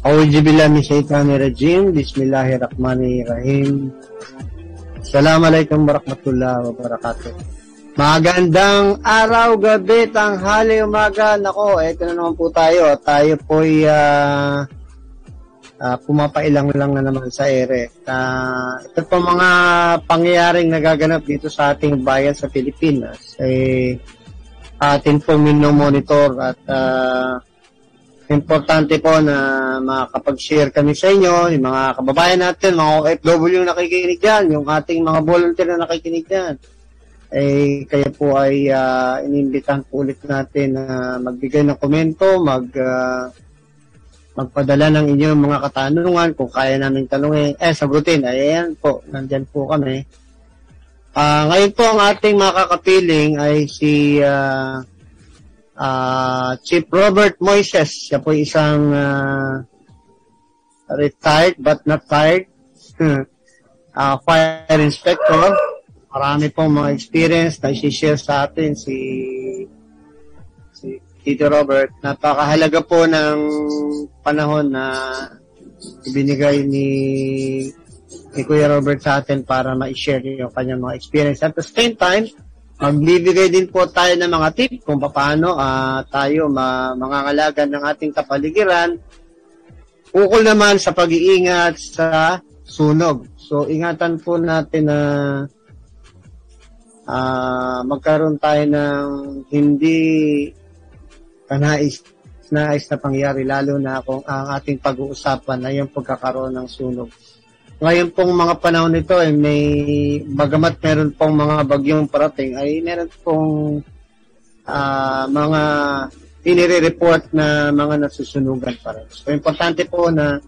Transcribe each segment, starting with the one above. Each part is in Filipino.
Auzubillahi rajim. Bismillahirrahmanirrahim. Assalamualaikum warahmatullahi wabarakatuh. Magandang araw, gabi, tanghali, umaga. Nako, eto na naman po tayo. Tayo po ay uh, uh, pumapailang lang na naman sa ere. Uh, ito po mga pangyayaring nagaganap dito sa ating bayan sa Pilipinas. Eh, atin po monitor at uh, importante po na makapag-share kami sa inyo, yung mga kababayan natin, mga OFW na nakikinig dyan, yung ating mga volunteer na nakikinig dyan. Eh, kaya po ay uh, inimbitahan po ulit natin na uh, magbigay ng komento, mag, uh, magpadala ng inyong mga katanungan kung kaya namin tanungin. Eh, sagutin. Ayan po, nandyan po kami. Uh, ngayon po ang ating makakapiling ay si uh, uh, Chief Robert Moises. Siya po isang uh, retired but not tired uh, fire inspector. Marami pong mga experience na isi-share sa atin si si Tito Robert. Napakahalaga po ng panahon na ibinigay ni ni Kuya Robert sa atin para ma-share yung kanyang mga experience. At the same time, Magbibigay din po tayo ng mga tip kung paano uh, tayo ma- mangangalaga ng ating kapaligiran. Ukol naman sa pag-iingat sa sunog. So, ingatan po natin na uh, magkaroon tayo ng hindi kanais nais na pangyari lalo na kung ang ating pag-uusapan ay yung pagkakaroon ng sunog ngayon pong mga panahon nito ay may bagamat meron pong mga bagyong parating ay meron pong uh, mga inire-report na mga nasusunugan pa rin. So, importante po na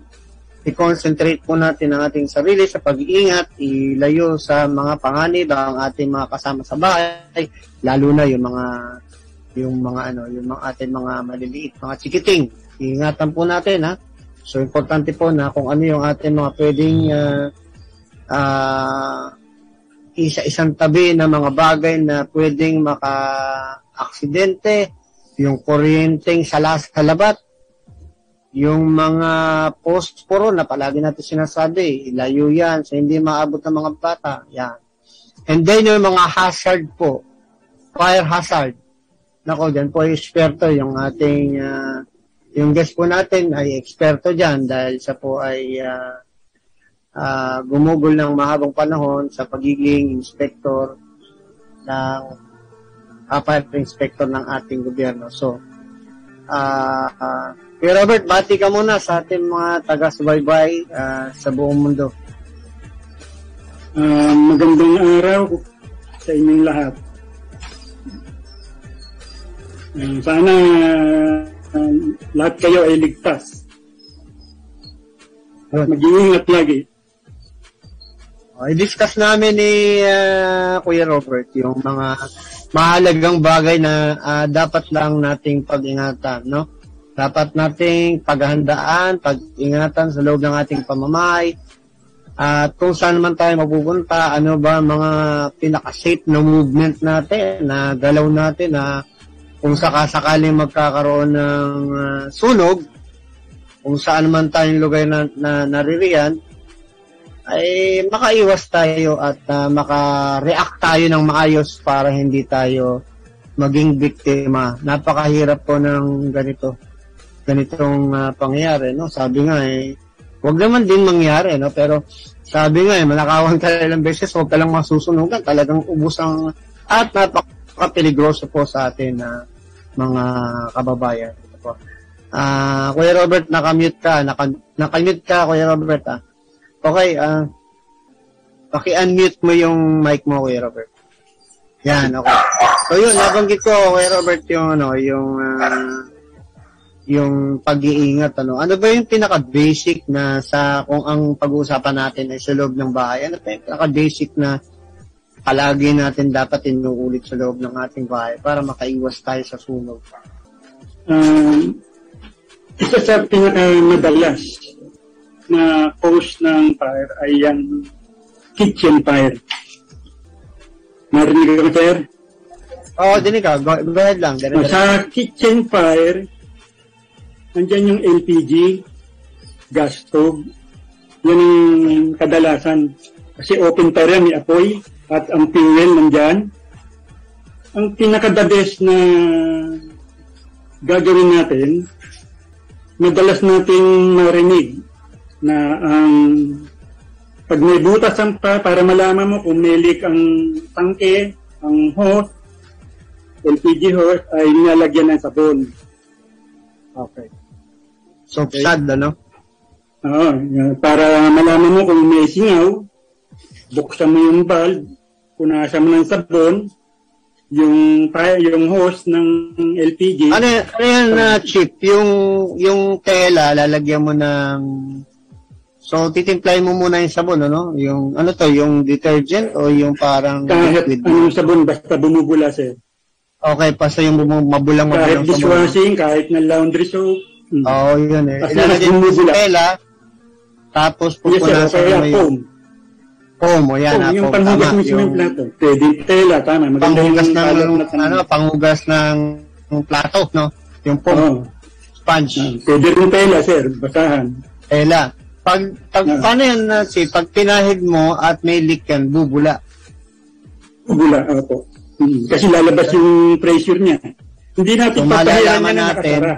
i-concentrate po natin ang ating sarili sa pag-iingat, ilayo sa mga panganib ang ating mga kasama sa bahay, lalo na yung mga yung mga ano, yung mga ating mga maliliit, mga chikiting. Iingatan po natin ha So, importante po na kung ano yung ating mga pwedeng uh, uh, isa-isang tabi na mga bagay na pwedeng maka-aksidente, yung kuryenteng salas sa labat, yung mga posporo na palagi natin sinasabi, ilayo yan sa hindi maabot ng mga bata. Yan. And then yung mga hazard po, fire hazard. Nako, dyan po eksperto yung ating uh, yung guest po natin ay eksperto dyan dahil siya po ay uh, uh, gumugol ng mahabang panahon sa pagiging inspector ng uh, fire inspector ng ating gobyerno. So, uh, uh, Kuya Robert, bati ka muna sa ating mga taga-subaybay uh, sa buong mundo. Uh, magandang araw sa inyong lahat. Uh, sana uh, lahat kayo ay ligtas. At mag-iingat lagi. Uh, i-discuss namin ni uh, Kuya Robert yung mga mahalagang bagay na uh, dapat lang nating pag-ingatan, no? Dapat nating paghandaan, pag-ingatan sa loob ng ating pamamay, at kung saan man tayo mapupunta, ano ba mga pinaka-safe na movement natin, na galaw natin, na kung sakasakaling magkakaroon ng uh, sunog, kung saan man tayong lugar na, na naririyan, ay makaiwas tayo at uh, maka-react tayo ng maayos para hindi tayo maging biktima. Napakahirap po ng ganito ganitong uh, pangyayari, no? Sabi nga eh, wag naman din mangyari, no? Pero sabi nga eh, manakawan ka ilang beses, huwag ka lang masusunugan. Talagang ubus ang at napaka-peligroso po sa atin na mga kababayan. Ito po. Uh, Kuya Robert, nakamute ka. Naka, nakamute ka, Kuya Robert. Ah. Okay, uh, paki-unmute mo yung mic mo, Kuya Robert. Yan, okay. So yun, nabanggit ko, Kuya Robert, yung ano, yung uh, yung pag-iingat ano. Ano ba yung pinaka-basic na sa kung ang pag-uusapan natin ay sa loob ng bahay? Ano ba yung pinaka-basic na palagi natin dapat inuulit sa loob ng ating bahay para makaiwas tayo sa sunog. Um, isa sa pinakamadalas na cause ng fire ay yung kitchen fire. Narinig ka, sir? Oo, oh, dinig ka. Go, go ahead lang. Dire, dire. Sa kitchen fire, nandiyan yung LPG, gas stove. Yan ang kadalasan. Kasi open fire yan, may apoy at ang fuel nandyan. Ang pinaka-the best na gagawin natin, madalas nating marinig na ang pag may butas ang pa, para malaman mo kung may leak ang tangke, ang hose, LPG hose, ay nilalagyan ng sabon. Okay. So, sad, ano? Oo, para malaman mo kung may singaw, buksan mo yung valve, punasan mo ng sabon, yung yung hose ng LPG. Ano, ano yan na chip? Yung, yung tela, lalagyan mo ng... So, titimplahin mo muna yung sabon, ano? Yung, ano to, yung detergent o yung parang kahit liquid? anong sabon, basta bumubula sir. Okay, basta yung bum- mabulang Kahit mabulang sabon. dishwashing, kahit na laundry soap. Mm. Oo, yun eh. Ilalagay mo sa tela, tapos yes sir, pupunasan kaya mo yung foam. Foam, o yan, ah, yung panghugas mismo yung Yung plato. Pwede tela, tama. Maganda panghugas yung ng, na ano, panghugas ng, ng plato, no? Yung foam, Oo. sponge. Ah, Pwede rin tela sir, basahan. Tela. Pag, pag Ah. paano yan si pag pinahid mo at may leak yan, bubula. Bubula, opo. Mm. Kasi lalabas yung pressure niya. Hindi natin niya na natin. nakasara.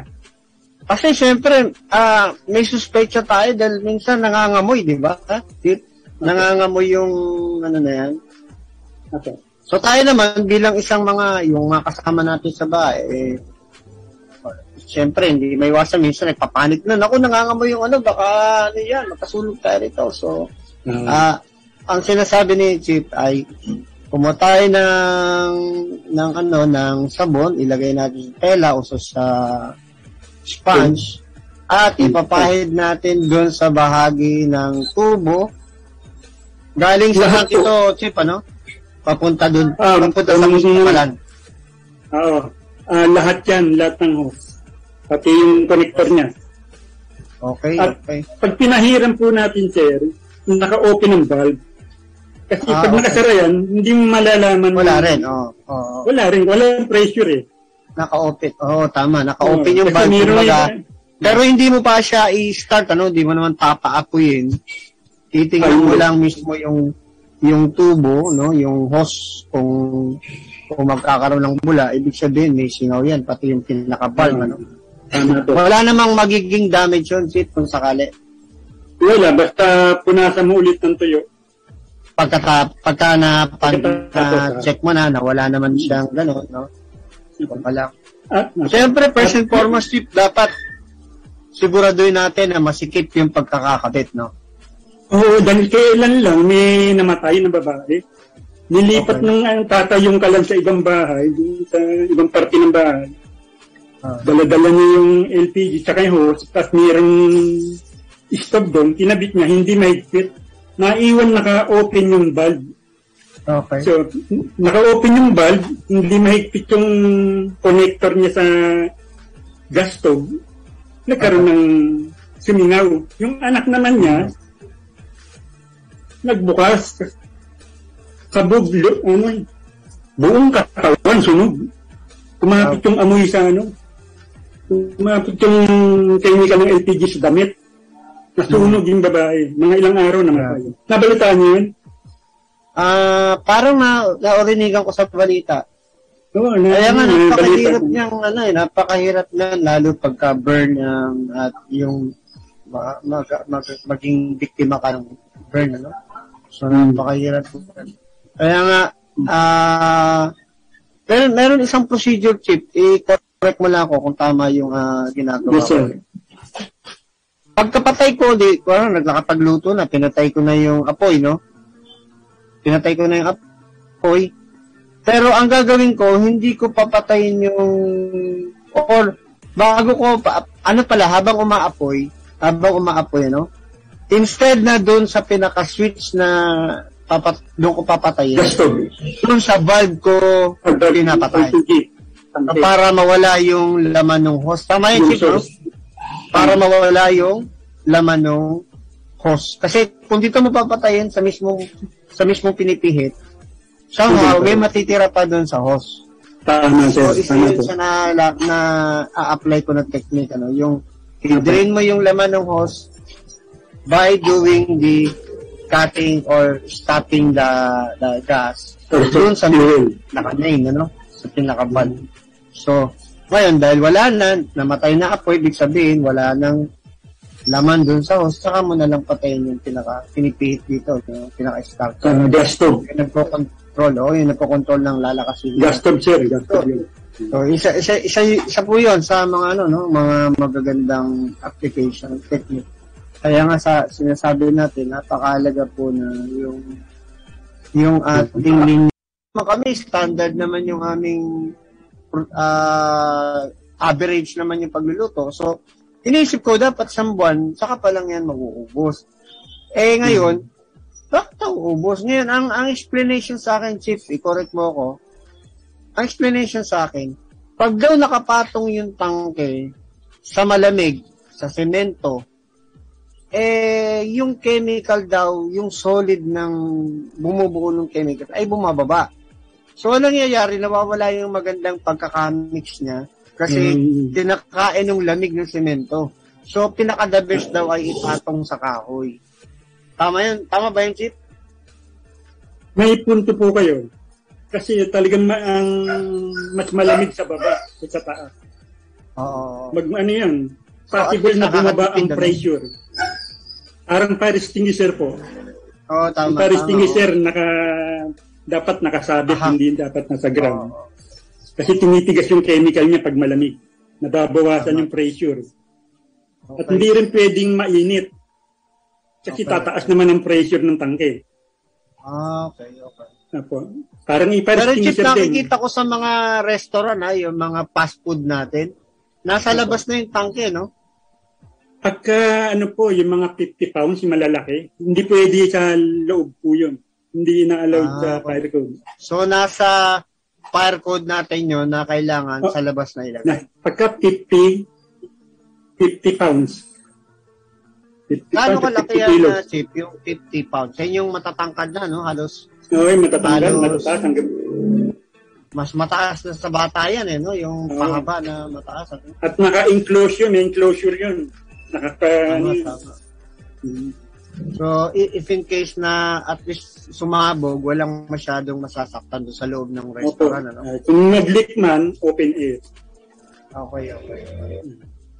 Kasi syempre, ah may suspecha tayo dahil minsan nangangamoy, di ba? Ha? Nangangamoy yung ano na yan. Okay. So tayo naman bilang isang mga yung mga kasama natin sa bahay, eh, syempre hindi may iwasan minsan nagpapanik na. Naku, nangangamoy yung ano, baka ano yan, makasulog tayo rito. So, Ah, Ah, ang sinasabi ni Chief ay kumuha tayo ng ng ano ng sabon, ilagay natin sa tela o sa sponge at ipapahid natin doon sa bahagi ng tubo. Galing sa Lahat ito, Chief, ano? Papunta doon. Ah, papunta sa um, kusakalan. Oo. Ah, lahat yan, lahat ng hose. Pati yung connector niya. Okay, At- okay. Pag pinahiram po natin, sir, naka-open ang valve. Kasi Ah, pag okay. nakasara yan, hindi mo malalaman. Wala rin, oh. oh. Wala rin. Wala pressure eh. Naka-open. Oo, tama. Naka-open Oo, yung valve. kumbaga. yung- Pero hindi mo pa siya i-start, ano? Hindi mo naman papaapuyin. Titingnan mo lang mismo yung yung tubo, no? Yung hose kung kung magkakaroon ng bula, ibig sabihin may singaw yan, pati yung pinaka-valve, ano? Tama po. Wala namang magiging damage yun, Sid, kung sakali. Wala, basta punasan mo ulit ng tuyo. Pagka, pagka na, pag, check mo na, na wala naman siyang gano'n, no? Wala. At, Siyempre, first and foremost, dapat siguraduhin natin na masikip yung pagkakakabit, no? Oo, dahil kailan lang may namatay na babae. Nilipat Okay. ng ang tatayong ka lang sa ibang bahay, sa ibang parte ng bahay. Ah. Dala-dala niya yung LPG tsaka yung hose, tapos mayroong stove doon, kinabit niya, hindi mahigpit. Naiwan naka-open yung valve. Okay. So, naka-open yung valve, hindi mahigpit yung connector niya sa gas stove. Nagkaroon ng sumingaw. Yung anak naman niya, nagbukas. Kabog, lo- ano, buong katawan sunog. Kumapit yung amoy sa ano. Kumapit yung chemical ng LPG sa damit. Nasunog yung babae. Mga ilang araw na matay. Nabalitaan niyo yun? Ah, parang na naorinigan ko sa balita. Oo, na, Kaya nga na- napakahirap niyang ano eh, napakahirap na lalo pagka burn ang at yung ma, mag, mag- maging biktima ka ng burn ano. So napakahirap. Kaya nga ah meron meron isang procedure chip, i-correct mo lang ako kung tama yung ah, ginagawa Yes, ko. sir. Pagkapatay ko, di, parang nagkakapagluto na, pinatay ko na yung apoy, no? Pinatay ko na yung apoy. Pero ang gagawin ko, hindi ko papatayin yung, or bago ko, pa, ano pala, habang umaapoy, habang umaapoy, no? Instead na doon sa pinaka-switch na papat, doon ko papatayin, doon sa valve ko pinapatay. Para mawala yung laman ng hose. Tama yun, source. para mawala yung laman ng hose. Kasi kung dito mo papatayin sa mismong sa mismong pinipihit, somehow may matitira pa doon sa hose. Tama, sir. So, isa yun sa na, na, na a-apply ko na technique, ano, yung i-drain mo yung laman ng hose by doing the cutting or stopping the the gas doon sa naka-main, ano? Sa pinaka-valve. So, ngayon, dahil wala na, namatay na apoy, ibig sabihin, wala nang laman doon sa hose, saka mo na lang patayin yung pinaka, pinipihit dito, yung pinaka-starter. Uh, gas stove. Yung nagpo-control, o yung nagpo-control ng lalakasin. Gas stove, sir. Gas yun. So, isa, isa, isa, isa po yun sa mga, ano, no, mga magagandang application technique. Kaya nga sa sinasabi natin, napakalaga po na yung yung ating linya. Kami, standard naman yung aming uh, average naman yung pagluluto. So, inisip ko dapat isang buwan, saka pa lang yan mag-uubos. Eh, ngayon, bakit uubos? Ngayon, ang, ang explanation sa akin, Chief, i-correct mo ako, ang explanation sa akin, pag daw nakapatong yung tangke sa malamig, sa semento, eh, yung chemical daw, yung solid ng bumubuo ng chemical, ay bumababa. So, anong nangyayari? Nawawala yung magandang pagkakamix niya kasi Mm. tinakain ng lamig ng semento. So, pinaka-the best daw ay ipatong sa kahoy. Tama yun? Tama ba yun, Chip? May punto po kayo. Kasi talagang ma- ang mas malamig sa baba sa sa taas. Oo. Mag ano yan, So, possible least na bumaba ang pressure. Parang fire extinguisher po. Oo, tama. Ang fire tama, extinguisher naka dapat nakasabit, Aha. hindi dapat nasa ground. Oo. Kasi tumitigas yung chemical niya pag malamig. Nababawasan Tama. yung pressure. At Okay. hindi rin pwedeng mainit. Kasi Okay. tataas naman ang pressure ng tangke. Ah, okay, okay. Apo. Parang i-fire Pero Chip, nakikita ko sa mga restaurant, ha, yung mga fast food natin, nasa labas na yung tangke, no? Pagka ano po, yung mga 50 pounds, yung malalaki, hindi pwede sa loob po yun. Hindi na-allowed Ah, sa fire code. So, nasa fire code natin yun na kailangan Oh. sa labas na ilagay. Na, pagka 50, 50 pounds. 50 Gaano pounds to kalaki 50 yan na chip, yung 50 pounds? Yan yung matatangkad na, no? Halos Okay, matatanggal, Halos- matataas hanggang... mas mataas na sa bata yan, eh, no? Yung Oo. pahaba na mataas. Ano? At naka-enclosure, may enclosure yun. Nakaka... Tama, ano, So, if in case na at least sumabog, walang masyadong masasaktan doon sa loob ng restaurant, ano? Ah, kung nag-leak man, open air. Okay, okay.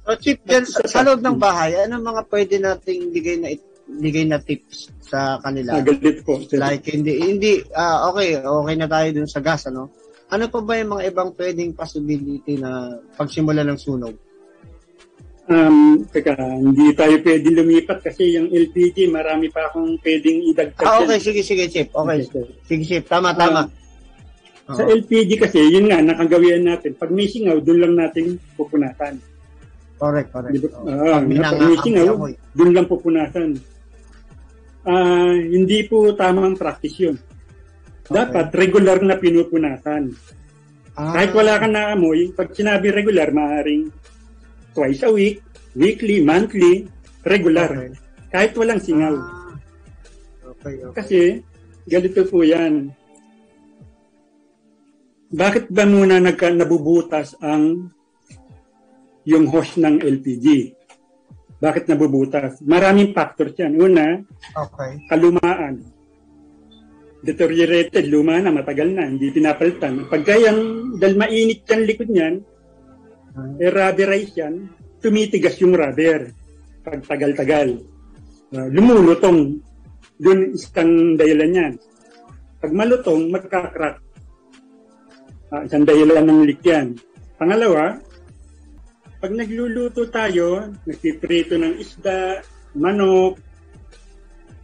So, Chief, dyan, sa, sa loob ng bahay, ano mga pwede nating bigay na bigay na tips sa kanila? Nagalit po. Like, hindi, hindi, ah, okay, okay na tayo dun sa gas, ano? Ano pa ba yung mga ibang pwedeng possibility na pagsimula ng sunog? Um, teka, hindi tayo pwede lumipat kasi yung LPG, marami pa akong pwedeng idagdag. Ah, okay, sige, sige, Chief. Okay, Okay. sige, Chief. Tama, tama. Sa Oo. LPG kasi, yun nga, nakagawian natin. Pag may singaw, doon lang natin pupunasan. correct, correct. Di ba? Oo. Ah, Pag pag may singaw, doon lang pupunasan. Ah, hindi po tamang practice yun. Dapat regular na pinupunasan. Ah, Kahit wala ka na amoy, pag sinabi regular, maaaring twice a week, weekly, monthly, regular. Okay. Kahit walang singaw. Ah, okay, okay. Kasi, ganito po yan. Bakit ba muna nagka, nabubutas ang yung hose ng LPG? Bakit nabubutas? Maraming factors yan. Una, Okay. kalumaan. Deteriorated, luma na, matagal na, hindi pinapalitan. Pagka yan, dahil mainit yan likod niyan, eh, rubberize yan, tumitigas yung rubber pag tagal-tagal. Uh, lumulutong. Doon isang dahilan yan. Pag malutong, magkakrak. Uh, isang dahilan ng leak yan. Pangalawa, pag nagluluto tayo, nagpiprito ng isda, manok,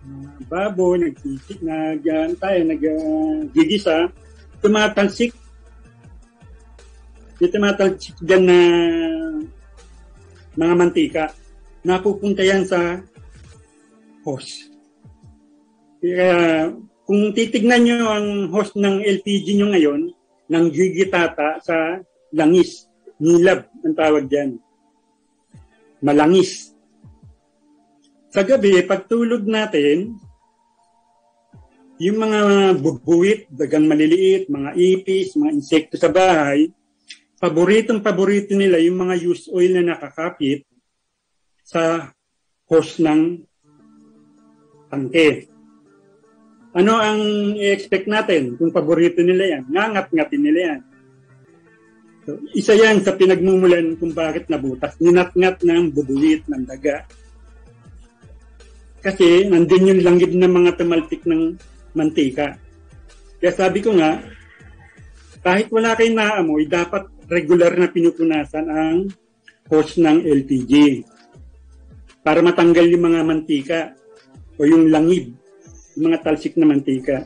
uh, babo, nagsisik, nag, uh, tayo, nag-gigisa, tumatalsik yung tumatalsik dyan na mga mantika, napupunta yan sa hose. Kaya kung titignan nyo ang hose ng LPG nyo ngayon, ng gigitata sa langis, nilab ang tawag dyan. Malangis. Sa gabi, pagtulog natin, yung mga bubuwit, dagang maliliit, mga ipis, mga insekto sa bahay, paboritong paborito nila yung mga used oil na nakakapit sa hose ng tangke. Ano ang i-expect natin kung paborito nila yan? Ngangat-ngatin nila yan. So, isa yan sa pinagmumulan kung bakit nabutas. Ninat-ngat ng bubuwit ng daga. Kasi nandun yung langgit ng mga tumalpik ng mantika. Kaya sabi ko nga, kahit wala kayong naamoy, dapat regular na pinupunasan ang hose ng LPG para matanggal yung mga mantika o yung langib, yung mga talsik na mantika.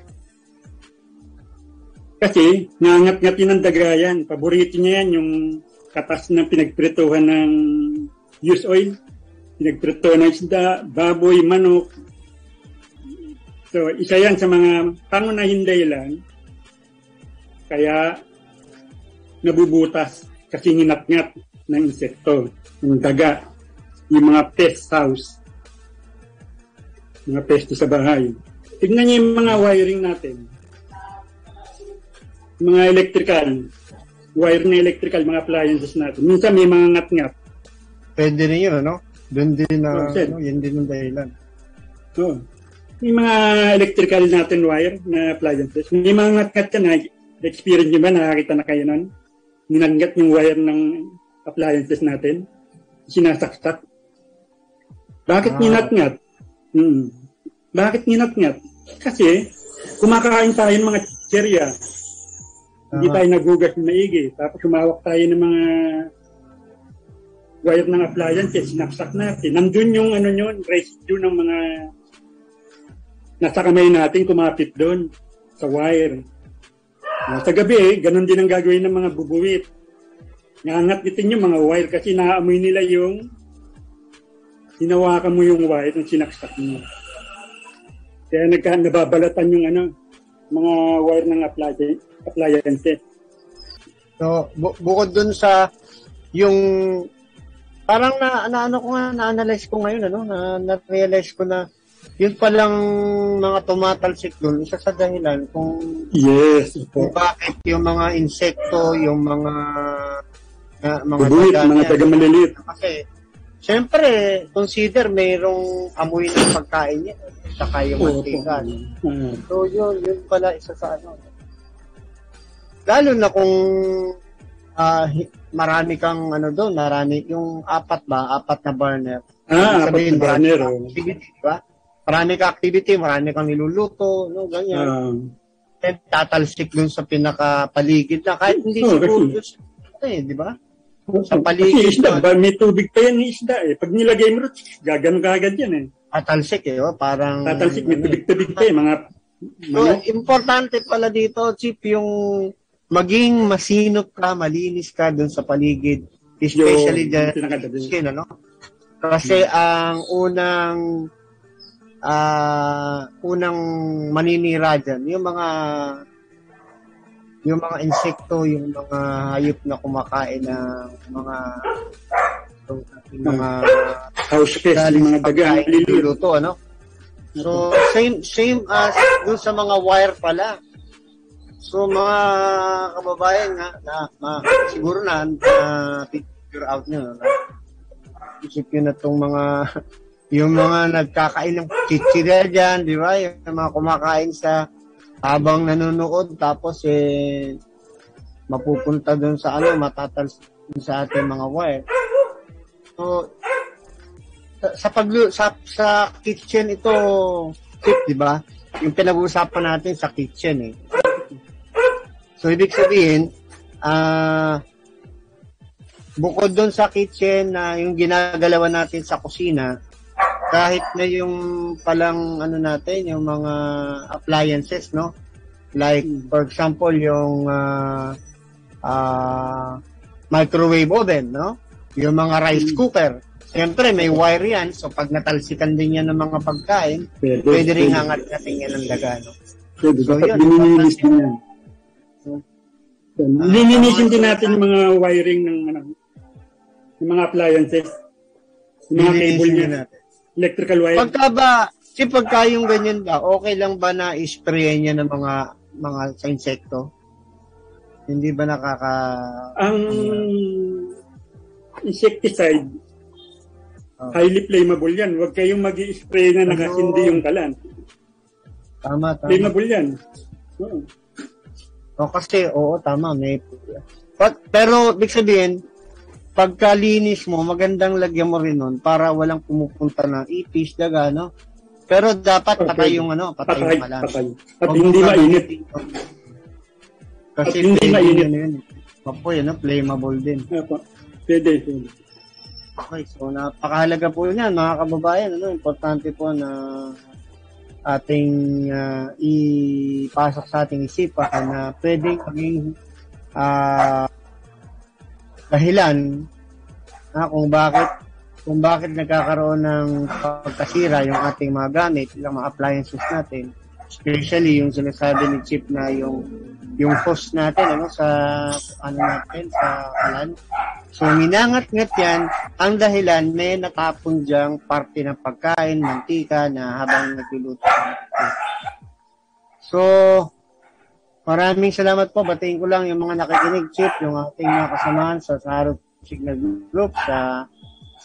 Kasi, nangat-ngat yun ang dagayan. Paborito niya yan, yung katas na pinagprituhan ng use oil. Pinagprituhan ng isda, baboy, manok. So, isa yan sa mga pangunahing dahilan. Kaya, nabubutas kasi ninat-ngat ng insekto, ng daga, yung mga pest house, mga pesto sa bahay. Tignan niyo yung mga wiring natin mga electrical, wire na electrical, mga appliances natin. Minsan may mga ngat-ngat. Pwede rin yun, ano? Doon din na, Oh, sir. ano, yun din ang dahilan. Oo. May mga electrical natin wire na appliances. May mga ngat-ngat ka na. Experience nyo ba? Nakakita na kayo nun? Ninangat yung wire ng appliances natin. Sinasaksak. Bakit Ah. ninat-ngat? Hmm. Bakit ninat-ngat? Kasi kumakain tayo ng mga. Hindi Ah. tayo nagugas na maigi. Tapos humawak tayo ng mga wire ng appliances, sinaksak natin. Nandun yung ano yun, residue ng mga nasa kamay natin kumapit doon sa wire. Ah, sa gabi, ganun din ang gagawin ng mga bubuwit. Nangat nitin yung mga wire kasi naaamoy nila yung hinawakan mo yung wire ng sinaksak mo. Kaya nagka, nababalatan yung ano, mga wire ng appliance, appliances. So, bu- bukod dun sa yung parang na, na ano ko nga na-analyze ko ngayon ano na na-realize ko na yun palang mga tumatalsik dun isa sa dahilan kung, Yes. kung bakit yung mga insekto yung mga na, mga Bubuwit, daga mga taga maliliit. kasi syempre consider mayroong amoy ng pagkain niya saka yung mantika Ah, So yun, yun pala isa sa ano. Lalo na kung hi- marami kang ano doon, marami yung apat ba, apat na burner. ah, apat Sabihin, na banner. marami kang activity, di ba? Marami kang activity, marami kang niluluto, no, ganyan. Ah, And tatalsik dun sa pinakapaligid na kahit hindi Oo, siguro kasi- eh, di ba? sa paligid Kasi isda, ba, may tubig pa yan isda eh. Pag nilagay mo rin, gagano kagad yan eh. Tatalsik eh, oh, parang Tatalsik, may tubig-tubig pa eh. Mga, So, mga importante pala dito, Chip, yung maging masinop ka, malinis ka dun sa paligid. Especially Yung dyan skin, ano? Kasi ang unang ah unang maninira dyan, yung mga yung mga insekto, yung mga hayop na kumakain ng mga yung mga house pest, yung mga daga, niluluto, ano? So, same same as dun sa mga wire pala. So, mga kababayan nga, na, na, siguro na, na figure out nyo, na, isip nyo na itong mga, yung mga nagkakain ng chichirya dyan, di ba? Yung mga kumakain sa habang nanonood, tapos eh, mapupunta dun sa ano, matatals sa ating mga wire. So, sa, sa pag sa, sa kitchen ito tip, di ba? Yung pinag-uusapan natin sa kitchen eh. So ibig sabihin, ah bukod doon sa kitchen na yung ginagalawan natin sa kusina, kahit na yung palang ano natin, yung mga appliances, no? Like for example, yung ah ah, microwave oven, no? Yung mga rice cooker. Siyempre, may wire yan. So, pag natalsikan din yan ng mga pagkain, Pwede, pwede rin pwede. hangat natin yan ng daga, no? Pwede, So, yun, dininilis din yan. Ah, Lininisin tama din natin yung mga wiring ng ano, yung mga appliances. Yung mga cable niya. natin. Electrical wire. Pagka ba, si pagka yung ganyan ba, okay lang ba na isprayan niya ng mga mga sa insekto? Hindi ba nakaka... ang insecticide, Oh. Highly flammable yan. Huwag kayong mag spray na nakasindi yung kalan. Tama, tama. Flammable yan. Oo. Oh, kasi, oo, tama. May... But, pero, big sabihin, pagkalinis mo, magandang lagyan mo rin nun para walang pumupunta ng ipis, daga, no? Pero dapat okay. patay yung ano, patay, patay yung kalan. Patay. At hindi mainit. Kasi At hindi mainit. Yun, yun. Apoy, ano, flammable din. Apo. Pwede, pwede. Okay, so napakahalaga po yan, mga kababayan. Ano, importante po na ating uh, ipasok sa ating isipan na pwedeng maging uh, dahilan na kung bakit kung bakit nagkakaroon ng pagkasira yung ating mga gamit, yung mga appliances natin, especially yung sinasabi ni Chip na yung yung host natin ano sa ano natin sa kalan. So minangat-ngat yan ang dahilan may natapon diyang parte ng pagkain, mantika na habang nagluluto. So maraming salamat po. Batiin ko lang yung mga nakikinig, Chip, yung ating mga kasamahan sa Sarot Signal Group, sa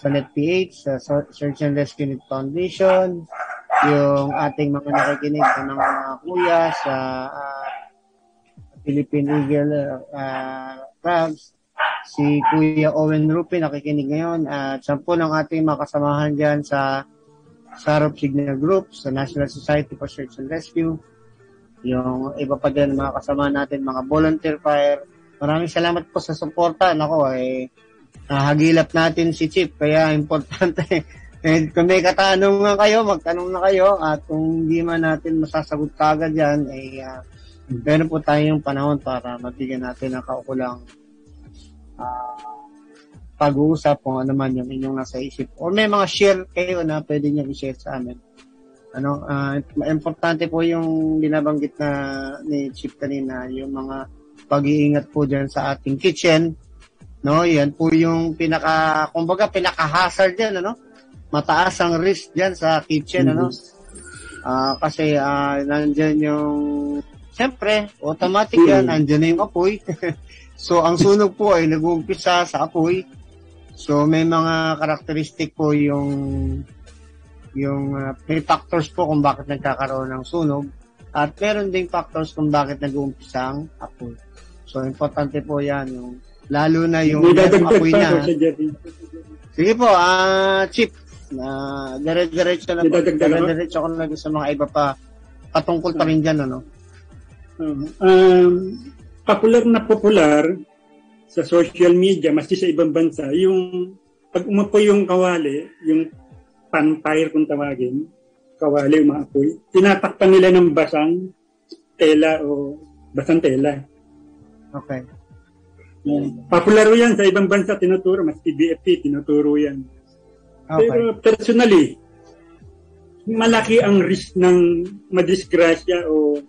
sa NetPH, sa Search and Rescue Net Foundation, yung ating mga nakikinig sa mga kuya sa uh, Philippine Eagle uh, Crabs, si Kuya Owen Rupi nakikinig ngayon. At uh, sampu ng ating mga kasamahan dyan sa Sarop Signal Group, sa National Society for Search and Rescue, yung iba pa din mga kasama natin, mga volunteer fire. Maraming salamat po sa suporta. Nako, eh, nahagilap natin si Chip, kaya importante. And kung may katanungan kayo, magtanong na kayo. At kung hindi man natin masasagot kagad yan, eh, uh, meron po tayong panahon para mabigyan natin ng kaukulang uh, pag-uusap kung ano man yung inyong nasa isip. Or may mga share kayo na pwede nyo i-share sa amin. Ano, uh, importante po yung binabanggit na ni Chip kanina, yung mga pag-iingat po dyan sa ating kitchen. No, yan po yung pinaka, kumbaga pinaka-hazard yan, ano? Mataas ang risk dyan sa kitchen, ano? mm-hmm. ano? Uh, kasi uh, nandyan yung Siyempre, automatic yan, hmm. andyan na yung apoy. so, ang sunog po ay nag-uumpisa sa apoy. So, may mga karakteristik po yung yung uh, may factors po kung bakit nagkakaroon ng sunog at meron ding factors kung bakit nag-uumpisa ang apoy. So, importante po yan. Yung, lalo na yung, apoy niya. Sige po, ah uh, Chip, na uh, dire-diretso na po. Dire-diretso ko na sa mga iba pa patungkol pa rin dyan, ano? Um, popular na popular sa social media, maski sa ibang bansa, yung pag umapoy yung kawali, yung panfire kung tawagin, kawali umaapoy, tinatakpan nila ng basang tela o basang tela. Okay. Um, popular yan sa ibang bansa, tinuturo, mas BFP, tinuturo yan. Okay. Pero personally, malaki ang risk ng madisgrasya o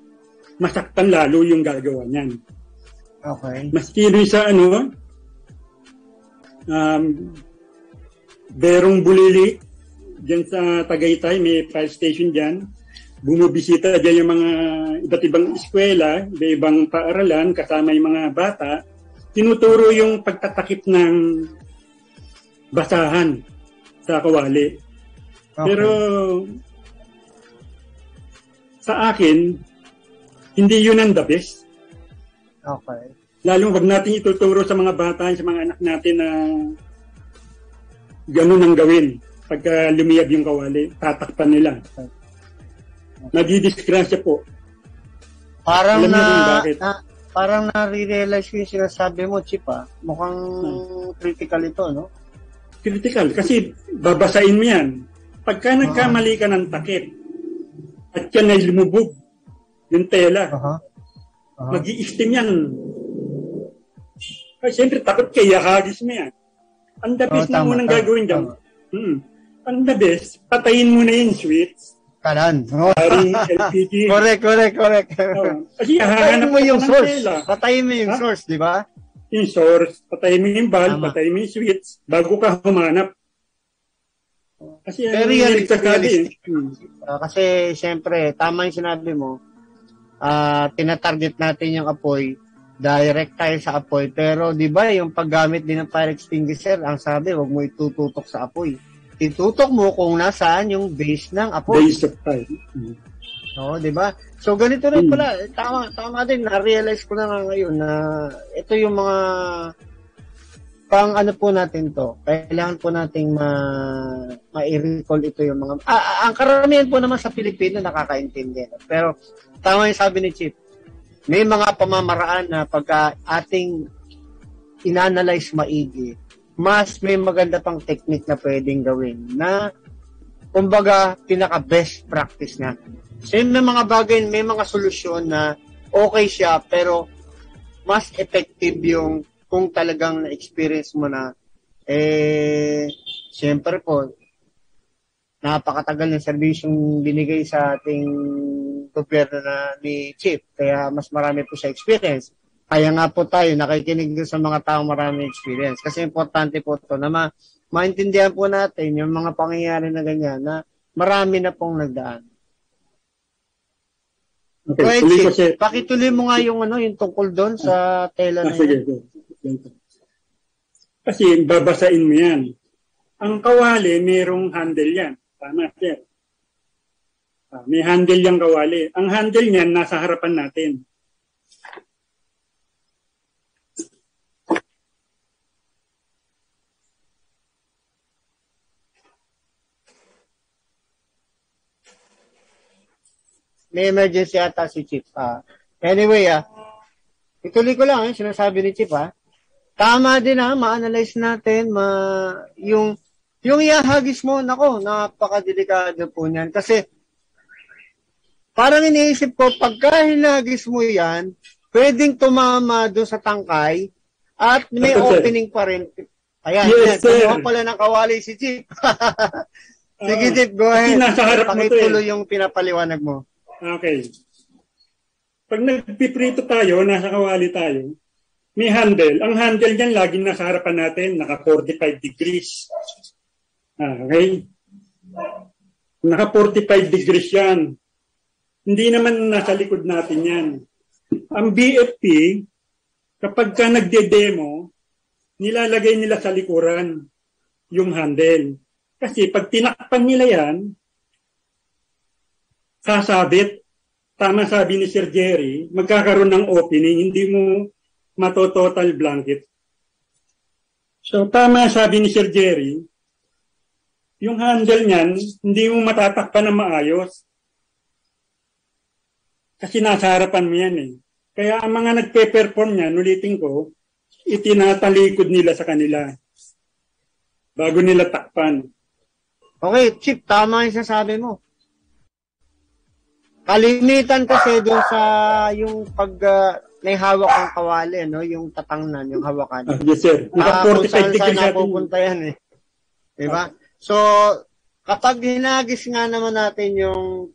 masaktan lalo yung gagawa niyan. Okay. Maski rin sa ano, um, Berong Bulili, dyan sa Tagaytay, may fire station dyan. Bumubisita dyan yung mga iba't ibang eskwela, iba't ibang paaralan, kasama yung mga bata. Tinuturo yung pagtatakip ng basahan sa kawali. Okay. Pero sa akin, hindi yun ang the best. Okay. Lalo wag natin ituturo sa mga bata, sa mga anak natin na ganun ang gawin. Pagka lumiyab yung kawali, tatakpan nila. Okay. Nagdidisgrasya po. Parang Alam na, na, parang nare-realize ko yung sinasabi mo, Chip, ah. Mukhang hmm. critical ito, no? Critical. Kasi babasain mo yan. Pagka nagkamali ka ng takip, at yan ay lumubog, yung tela. Uh-huh. Uh-huh. mag steam yan. Ay, siyempre, takot kaya hagis mo yan. Ang best oh, na munang gagawin dyan. Hmm. Ang the best, patayin mo na yung switch. Kanan. Oh. LPG. correct, correct, correct. Oh. Kasi patayin mo yung source. Tela. Patayin mo yung ha? source, di ba? Yung source, patayin mo yung Tama. patayin mo yung switch, bago ka humanap. Kasi Very realistic. realistic. Hmm. Uh, kasi, siyempre, tama yung sinabi mo, uh, tinatarget natin yung apoy, direct tayo sa apoy. Pero di ba yung paggamit din ng fire extinguisher, ang sabi, wag mo itututok sa apoy. Itutok mo kung nasaan yung base ng apoy. Base of time. Mm. Oo, di ba? So, ganito rin Hmm. pala. Tama, tama din. Na-realize ko na nga ngayon na ito yung mga pang ano po natin to. Kailangan po nating ma ma-recall ito yung mga... Ah, ah, ang karamihan po naman sa Pilipino nakakaintindi. Pero, tama yung sabi ni Chief. May mga pamamaraan na pagka ating inanalyze maigi, mas may maganda pang technique na pwedeng gawin na kumbaga, pinaka-best practice na. So, yun, may mga bagay, may mga solusyon na okay siya, pero mas effective yung kung talagang na-experience mo na, eh, siyempre po, napakatagal ng serbisyong binigay sa ating gobyerno na ni Chief. Kaya mas marami po siya experience. Kaya nga po tayo nakikinig din sa mga taong marami experience. Kasi importante po ito na ma- maintindihan po natin yung mga pangyayari na ganyan na marami na pong nagdaan. Okay, Okay, tuloy siya. pakituloy mo nga yung ano, yung tungkol doon sa tela Ah, na sige, yun. sige. Ganito. Kasi babasain mo yan. Ang kawali, merong handle yan. Tama, sir. Ah, may handle yung kawali. Ang handle niyan, nasa harapan natin. May emergency ata si Chief. Ah. Anyway, ah, ituloy ko lang yung sinasabi ni Chief. Ah. Tama din ah, ma-analyze natin ma yung yung iahagis mo, nako, napakadelikado po niyan. Kasi parang iniisip ko, pagka hinagis mo yan, pwedeng tumama doon sa tangkay at may sir. opening pa rin. Ayan, Yes, yan. sir. Kumuha pala ng kawali si Chief. Sige, Oo. Chief, go ahead. Nasa harap mo to eh. Yung pinapaliwanag mo. Okay. Pag nagpiprito tayo, nasa kawali tayo, may handle. Ang handle niyan laging nasa harapan natin, naka 45 degrees. Ah, okay? Naka 45 degrees yan. Hindi naman nasa likod natin yan. Ang BFP, kapag ka nagde-demo, nilalagay nila sa likuran yung handle. Kasi pag tinakpan nila yan, sasabit. Tama sabi ni Sir Jerry, magkakaroon ng opening, hindi mo matototal blanket. So tama sabi ni Sir Jerry, yung handle niyan, hindi mo matatakpan na maayos. Kasi nasa harapan mo yan eh. Kaya ang mga nagpe-perform niyan, ulitin ko, itinatalikod nila sa kanila bago nila takpan. Okay, Chip, tama yung sasabi mo. Kalimitan kasi doon sa yung pag uh, may hawak ang kawali, no? yung tatangnan, yung hawakan. Ah, yes sir. Naka kung 45 saan saan napupunta yan eh. Diba? So, kapag hinagis nga naman natin yung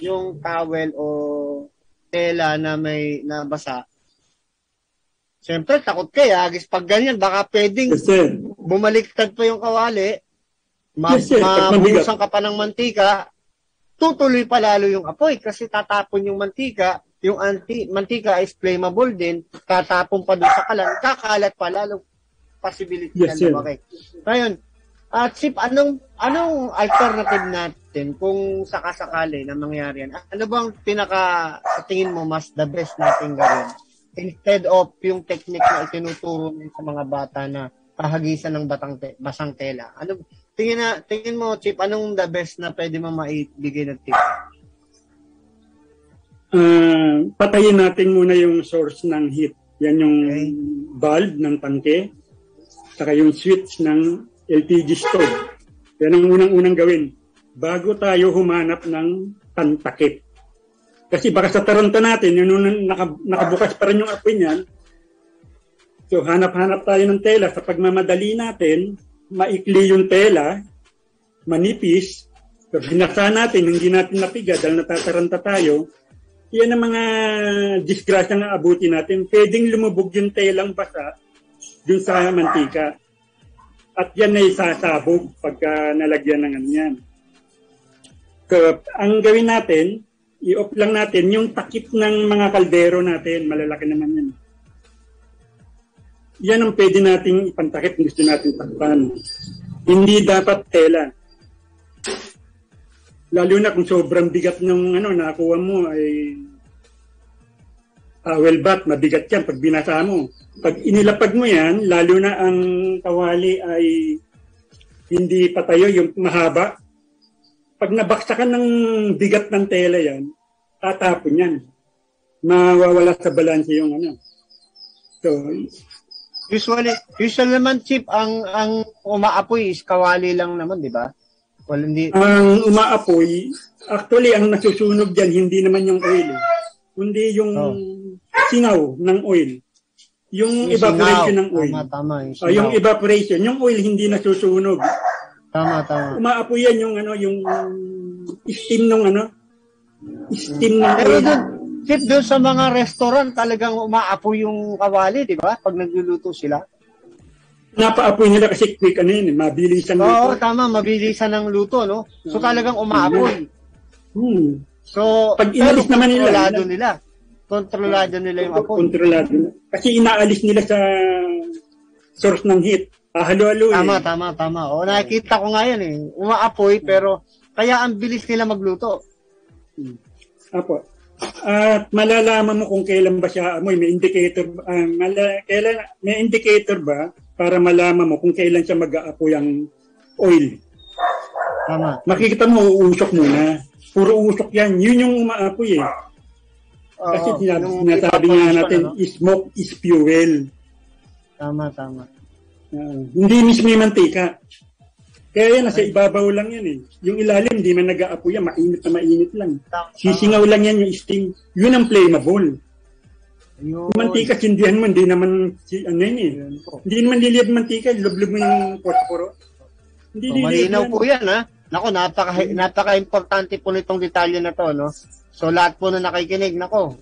yung towel o tela na may nabasa, Siyempre, takot kayo. Agis pag ganyan, baka pwedeng Yes bumaliktad pa yung kawali, ma- Yes, mabuhusan ka pa ng mantika, tutuloy pa lalo yung apoy kasi tatapon yung mantika, yung anti mantika is flammable din, tatapon pa doon sa kalan, kakalat pa lalo possibility Yes, na lumaki. Ngayon, at Sip, anong anong alternative natin kung sakasakali na mangyari yan? Ano bang pinaka sa tingin mo mas the best natin gawin? Instead of yung technique na itinuturo sa mga bata na pahagisan ng batang te- basang tela. Ano tingin na tingin mo Chip anong the best na pwede mo maibigay ng tip? Ah, patayin natin muna yung source ng heat. Yan yung Okay. valve ng tangke, saka yung switch ng LPG stove. Yan ang unang-unang gawin bago tayo humanap ng tantakip. Kasi baka sa taranta natin, yun nung naka, nakabukas pa rin yung apoy niyan, so hanap-hanap tayo ng tela. Sa pagmamadali natin, maikli yung tela, manipis, so binasa natin, hindi natin napiga dahil natataranta tayo, yan ang mga disgrasya na abuti natin. Pwedeng lumubog yung telang basa dun sa mantika. At yan ay sasabog pagka nalagyan ng ano yan. So, ang gawin natin, i-off lang natin yung takip ng mga kaldero natin. Malalaki naman yan. Yan ang pwede nating ipantakip kung gusto natin takpan. Hindi dapat tela. Lalo na kung sobrang bigat ng ano, nakuha mo ay uh, well bat, mabigat yan pag binasa mo. Pag inilapag mo yan, lalo na ang kawali ay hindi patayo, yung mahaba. Pag nabaksakan ng bigat ng tela yan, tatapon yan. Mawawala sa balanse yung ano. So, Usually, usually naman chip ang ang umaapoy is kawali lang naman, di ba? Well, hindi ang umaapoy, actually ang nasusunog diyan hindi naman yung oil, eh. kundi yung Oh. singaw ng oil. Yung, Yung evaporation singaw. ng oil. Tama, tama. Yung, Ah, yung evaporation, yung oil hindi nasusunog. tama, tama. Umaapoy yan yung ano, yung steam ng ano, steam ng Pero oil. doon, Chip, doon sa mga restaurant, talagang umaapoy yung kawali, di ba? Pag nagluluto sila. Napaapoy nila kasi quick ano yun, eh, mabilisan Oo, luto. tama. Mabilisan ng luto, no? So talagang umaapoy. Hmm. So, Pag inalis naman nila, kontrolado ina- nila. Kontrolado nila yung apoy. Kontrolado na. Kasi inaalis nila sa source ng heat. Halo-halo eh. Tama, tama, tama. O, nakikita ko nga yan eh. Umaapoy, pero kaya ang bilis nila magluto. Apo. At malalaman mo kung kailan ba siya amoy. May indicator ah, mala, kailan, may indicator ba para malaman mo kung kailan siya mag-aapoy ang oil. Tama. Makikita mo, uusok muna. Puro usok yan. Yun yung umaapoy eh. Kasi Oo, sinabi, yung sinasabi nga natin, ano? smoke is fuel. Tama, tama. Ah, hindi mismo yung mantika. Kaya yan, nasa ibabaw lang yan eh. Yung ilalim, hindi man nag-aapoy yan. Mainit na mainit lang. Sisingaw lang yan yung steam. Yun ang flammable. Yun. Yung mantika, sindihan mo, hindi naman, si, ano yun eh. Hindi naman liliyab mantika, lublog mo yung posporo. Hindi So, liliyab malinaw yan. po yan, ha? Nako, napaka, napaka-importante po nitong detalye na to, no? So, lahat po na nakikinig, nako,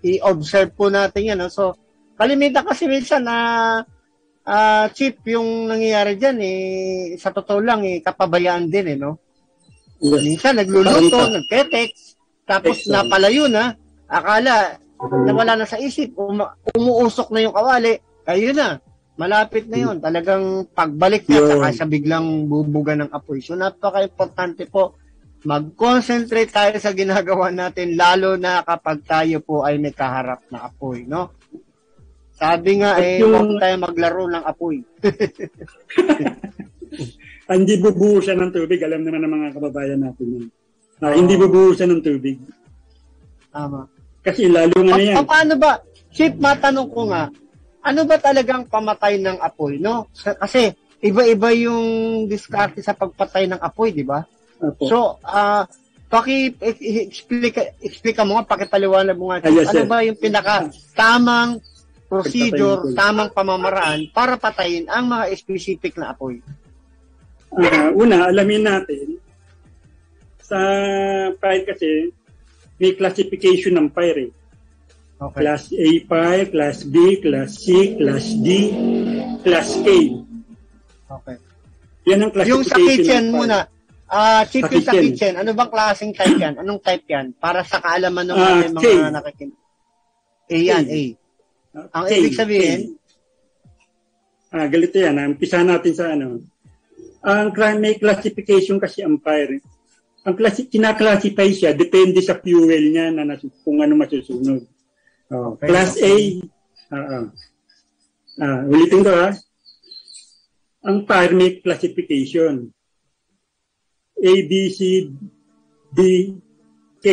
i-observe po natin yan, no? So, kalimitan kasi minsan na ah chip yung nangyayari dyan, eh, sa totoo lang, eh, kapabayaan din, eh, no? Yes. Minsan, nagluluto, nagte-text, tapos Text, napalayo na, akala, nawala na sa isip, uma- umuusok na yung kawali, ayun na, malapit na yun. Talagang pagbalik niya, Yun. saka siya biglang bubuga ng apoy. So, napaka-importante po, mag-concentrate tayo sa ginagawa natin, lalo na kapag tayo po ay may kaharap na apoy, no? Sabi nga, At eh, yung- huwag tayo maglaro ng apoy. Hindi bubuhusan ng tubig. Alam naman ng mga kababayan natin yun. Ah, hindi bubuhusan ng tubig. Tama. Kasi lalo nga na yan. Pa- paano ba, Chip, matanong ko nga, ano ba talagang pamatay ng apoy, no? Kasi, iba-iba yung diskarte sa pagpatay ng apoy, di ba? Apo. So, ah, paki explica explica mo nga, pakipaliwanag mo nga, Ah, yes, ano sir. ba yung pinaka tamang procedure, tamang pamamaraan para patayin ang mga specific na apoy. Ah, una, alamin natin, sa fire kasi, may classification ng fire eh. Okay. Class A fire, Class B, Class C, Class D, Class K. Okay. Yan ang Yung sa classification kitchen muna, ah chip Sa yung sa kitchen. kitchen, ano bang klaseng type yan? Anong type yan? Para sa kaalaman ng Ah, K. mga nakikinig. A yan. A. Ah, Ang K, ibig sabihin? Ah, ganito yan. Ah, Umpisa natin sa ano. Ang cla- may classification kasi fire. Ang klasi, kinaklasify siya depende sa fuel niya na nasu- kung ano masusunog. Oh, Okay, class. A, ah, ah. Ah, ulitin ko ha. Ang fire may classification. A, B, C, D, K.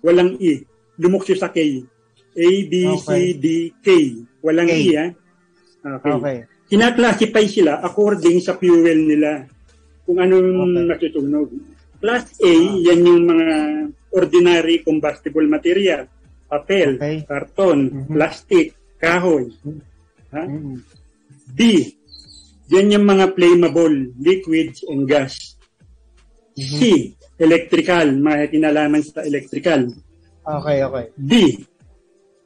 Walang E. Lumukso sa K. A, B, C, Okay. D, K. Walang K. E, ha? Okay. Okay. Kinaklasify sila according sa fuel nila. Kung ano yung Okay. natutunog. Class A, yan yung mga ordinary combustible material. Papel, Okay. karton, Mhm. plastic, kahoy. Ha? Mm. B, yan yung mga flammable liquids and gas. Mhm. C, electrical, mga kinalaman sa electrical. Okay, okay. D,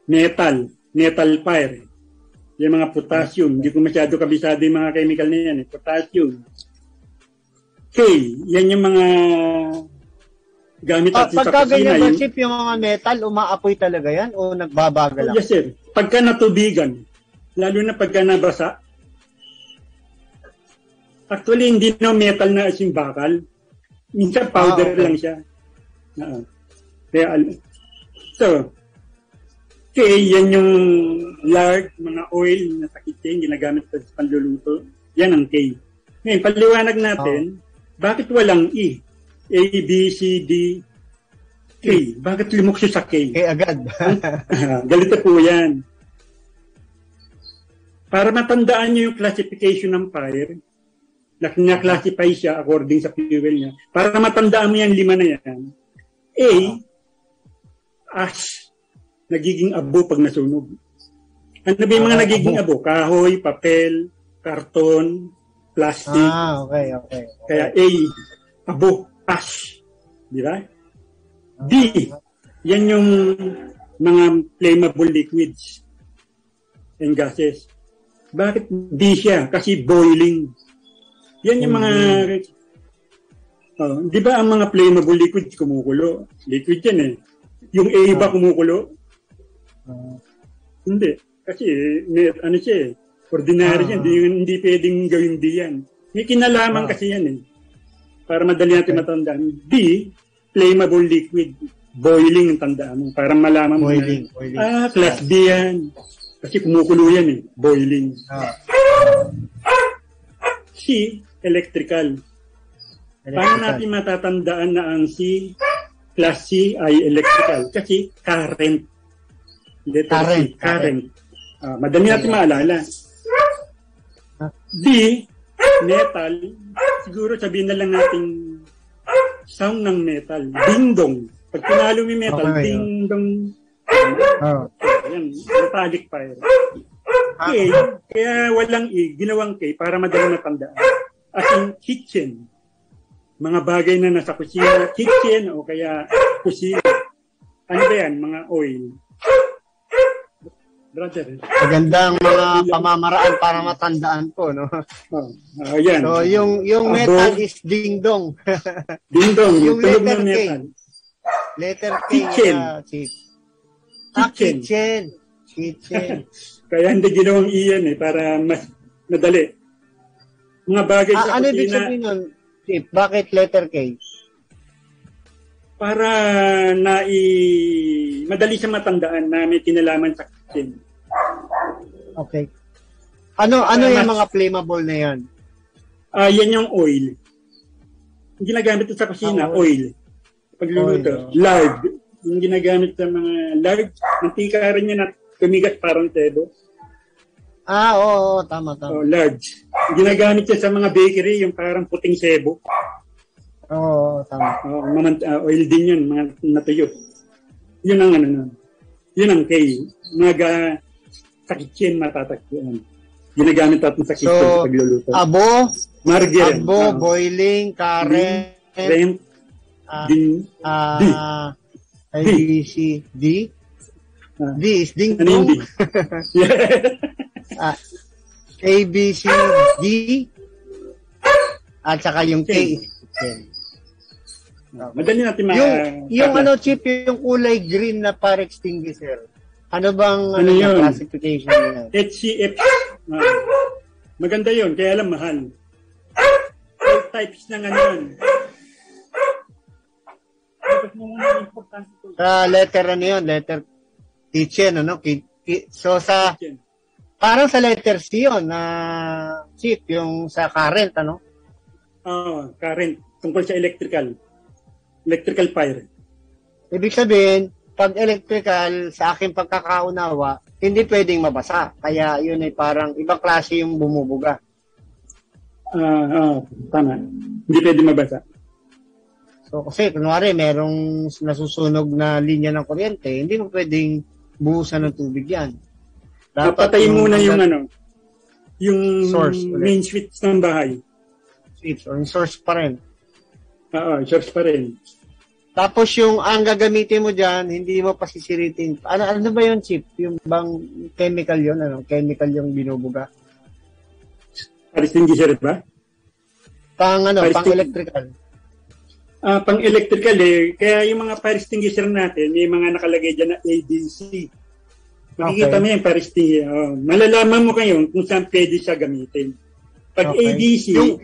metal, metal fire. Yung mga potassium, hindi ko masyado kabisado yung mga chemical na yan. Eh. Potassium. K, yan yung mga gamit natin sa pagka kusina. ganyan ba, Yung, Chip, yung mga metal, umaapoy talaga yan o nagbabagal lang? yes sir, pagka natubigan, lalo na pagka nabasa, actually hindi na metal na as yung bakal. Minsan powder Ah, okay. lang siya. Oo. Kaya, al- so, kaya yan yung lard, mga oil na sa kitchen, ginagamit sa panluluto. Yan ang K. Ngayon, paliwanag natin, bakit walang E? A, B, C, D, K. Bakit lumukso sa K? Okay, agad. Galito po yan. Para matandaan niyo yung classification ng fire, na na-classify siya according sa fuel niya. Para matandaan mo yan, lima na yan. A, ash. Nagiging abo pag nasunog. Ano ba yung mga Ah, nagiging abo? Kahoy, papel, karton, plastic. ah, okay, okay. Kaya A, abo, ash. Di ba? D, yan yung mga flammable liquids and gases. Bakit D siya? Kasi boiling. Yan yung mga... Oh, di ba ang mga flammable liquids kumukulo? Liquid yan eh. Yung A ba kumukulo? Ah, Hindi. Kasi may, ano siya eh. Ordinary Ah. yan. Hindi, hindi pwedeng gawin D yan. May kinalaman Ah. kasi yan eh. Para madali natin matandaan. D, flammable liquid. Boiling ang tandaan mo. Para malaman mo. na, boiling, boiling. Ah, class B yan. Kasi kumukulo yan eh. Boiling. Ah, C, electrical. Paano electrical. natin matatandaan na ang C, class C ay electrical? Kasi current. Letter Current, current. Ah, madali natin maalala. D, metal. Siguro sabihin na lang natin sound ng metal. Ding-dong. Pag pinalo mo metal, Okay, oh. ding-dong. Ah, Yan, metallic fire. K, kaya walang E, ginawang K para madali matandaan. As in kitchen. Mga bagay na nasa kusina, kitchen o kaya kusina. Ano ba yan? Mga oil. Brother. magandang mga pamamaraan para matandaan ko, no? Oh, oh, yan. So, yung yung Abo. metal is ding-dong. Ding-dong, yung yung letter K. metal. Letter K. Kitchen. ah, chief. Ah, Kitchen. kitchen. Kitchen. Kaya hindi ginawang E yan eh, para mas madali. Mga bagay sa ah, ano ibig sabihin nun, chief? Bakit letter K? para na madali siya matandaan na may kinalaman sa kitchen. Okay. Ano ano Ah, yung mga flammable na yan? Ah, yan yung oil. Yung ginagamit sa kusina, Ah, oil. Pagluluto, Oil, oh. lard. Yung ginagamit sa mga lard, mantika rin yan na tumigas parang tebo. Ah, oo, oo tama, tama. lard. Yung ginagamit siya sa mga bakery, yung parang puting sebo. Oo, oo, tama. O, mamant- ah, oil din yun, mga natuyo. Yun ang ano nun. Yun ang K. Mga ga- sa kitchen matatagpuan. Ginagamit natin sa kitchen So, sa pagluluto. Abo, Margarine. abo, ah, boiling, current, rent, ah, din, ah, A, B, C, D. Ah. D is ding ano dong. D? Yeah. Ah, A, B, C, D. At saka yung K. K. Madali natin ma... Yung, yung ano, chip, yung kulay green na fire extinguisher. Ano bang ano, Ano yun? classification niya? HCF. Ah. maganda yun, kaya lang mahal. All types ng ano yun. Sa letter ano yun? Letter kitchen, ano? Ki- ki- so sa, Kitchen. parang sa letter C yun, na chip, yung sa current, ano? Ah, current. Tungkol sa electrical. Electrical fire. Ibig sabihin, pag electrical, sa aking pagkakaunawa, hindi pwedeng mabasa. Kaya yun ay parang ibang klase yung bumubuga. Ah, ah, tama. Hindi pwede mabasa. So kasi kunwari merong nasusunog na linya ng kuryente, hindi mo pwedeng buhusan ng tubig yan. Papatay muna yung ano, yung Source ulit. main switch ng bahay. switch or yung source pa rin. Oo, source pa rin. Tapos yung ang gagamitin mo diyan, hindi mo pasisiritin. Ano ano ba yung chip? Yung bang chemical yon ano? Chemical yung binubuga. Fire extinguisher ba? Pang ano, pang electrical. Ah, pang electrical eh. Kaya yung mga fire extinguisher natin, may mga nakalagay dyan na ABC. Makikita Okay. mo yung fire extinguisher. Oh, malalaman mo kayo kung saan pwede siya gamitin. Pag Okay. ADC, Yung-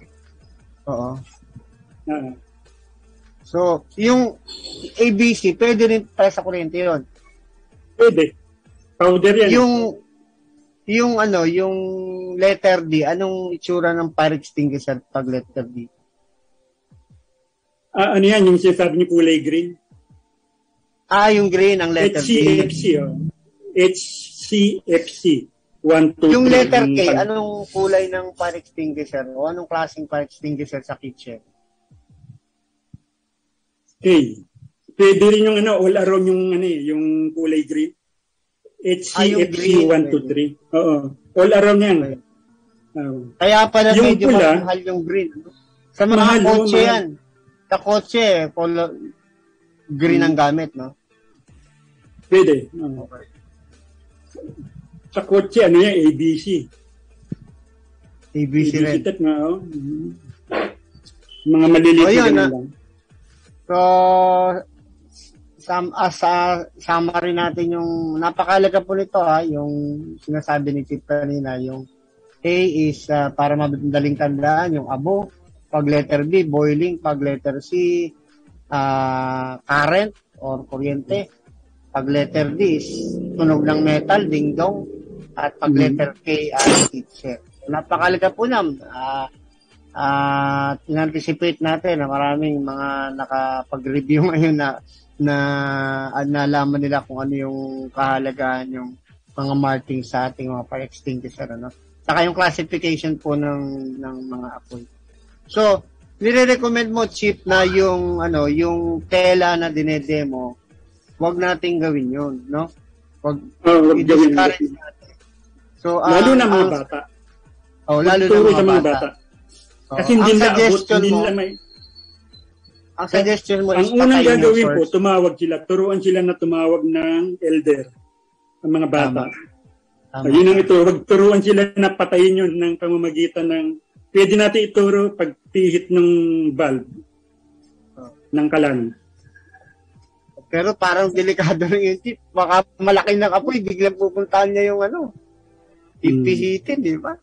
Oo. ah, So, yung ABC, pwede rin para sa kuryente yun. Pwede. Powder yan. Yung, yung ano, yung letter D, anong itsura ng fire extinguisher pag letter D? Ah, ano yan, yung sinasabi niyo kulay green? Ah, yung green ang letter D. HCFC, oh. HCFC. 1, 2, Yung 3, letter K, anong kulay ng fire extinguisher? O anong klaseng fire extinguisher sa kitchen? Okay. Pwede rin yung ano, all around yung ano eh, yung kulay green. Ah, yung HCFC green, 1, 2, 3. Oo. All around yan. Oo. Kaya pala Yung medyo pula, mahal yung green. no? Sa mga mahal, kotse mahal. yan. Sa kotse, color, green ang gamit, no? Pwede. Oo. Sa kotse, ano yan, ABC. ABC rin. Tat nga, oh. Mhm. Mga maliliit Oh, yun, na ah. lang. So, sam, ah, sa summary natin yung napakalaga po nito ha, yung sinasabi ni Chip kanina, yung A is ah, para madaling tandaan, yung abo. Pag letter B, boiling. Pag letter C, ah, current or kuryente. Pag letter D is tunog ng metal, ding-dong. At pag Mhm. letter K ay teacher. Napakalaga po nam. Ah, at in-anticipate natin na maraming mga nakapag-review ngayon na na ah, nalaman nila kung ano yung kahalagahan yung mga marking sa ating mga fire extinguisher ano. Saka yung classification po ng ng mga apoy. So, nire-recommend mo chip na yung ano, yung tela na dinedemo, wag nating gawin 'yun, no? Wag Oh, wag gawin natin. So, ah, Lalo na mga ang- bata. Oh, lalo na mga mga bata. bata. So, Kasi hindi ang abot, suggestion hindi mo, nila may... ang suggestion mo Ang is unang gagawin po, tumawag sila. Turuan sila na tumawag ng elder. Ang mga bata. Tama. Ayun ang ito. Wag turuan sila na patayin yun ng pamamagitan ng... Pwede natin ituro pagpihit ng valve Oh. ng kalan. Pero parang delikado rin yung tip. Baka malaki ng apoy, biglang pupuntahan niya yung ano. Ipihitin, di ba?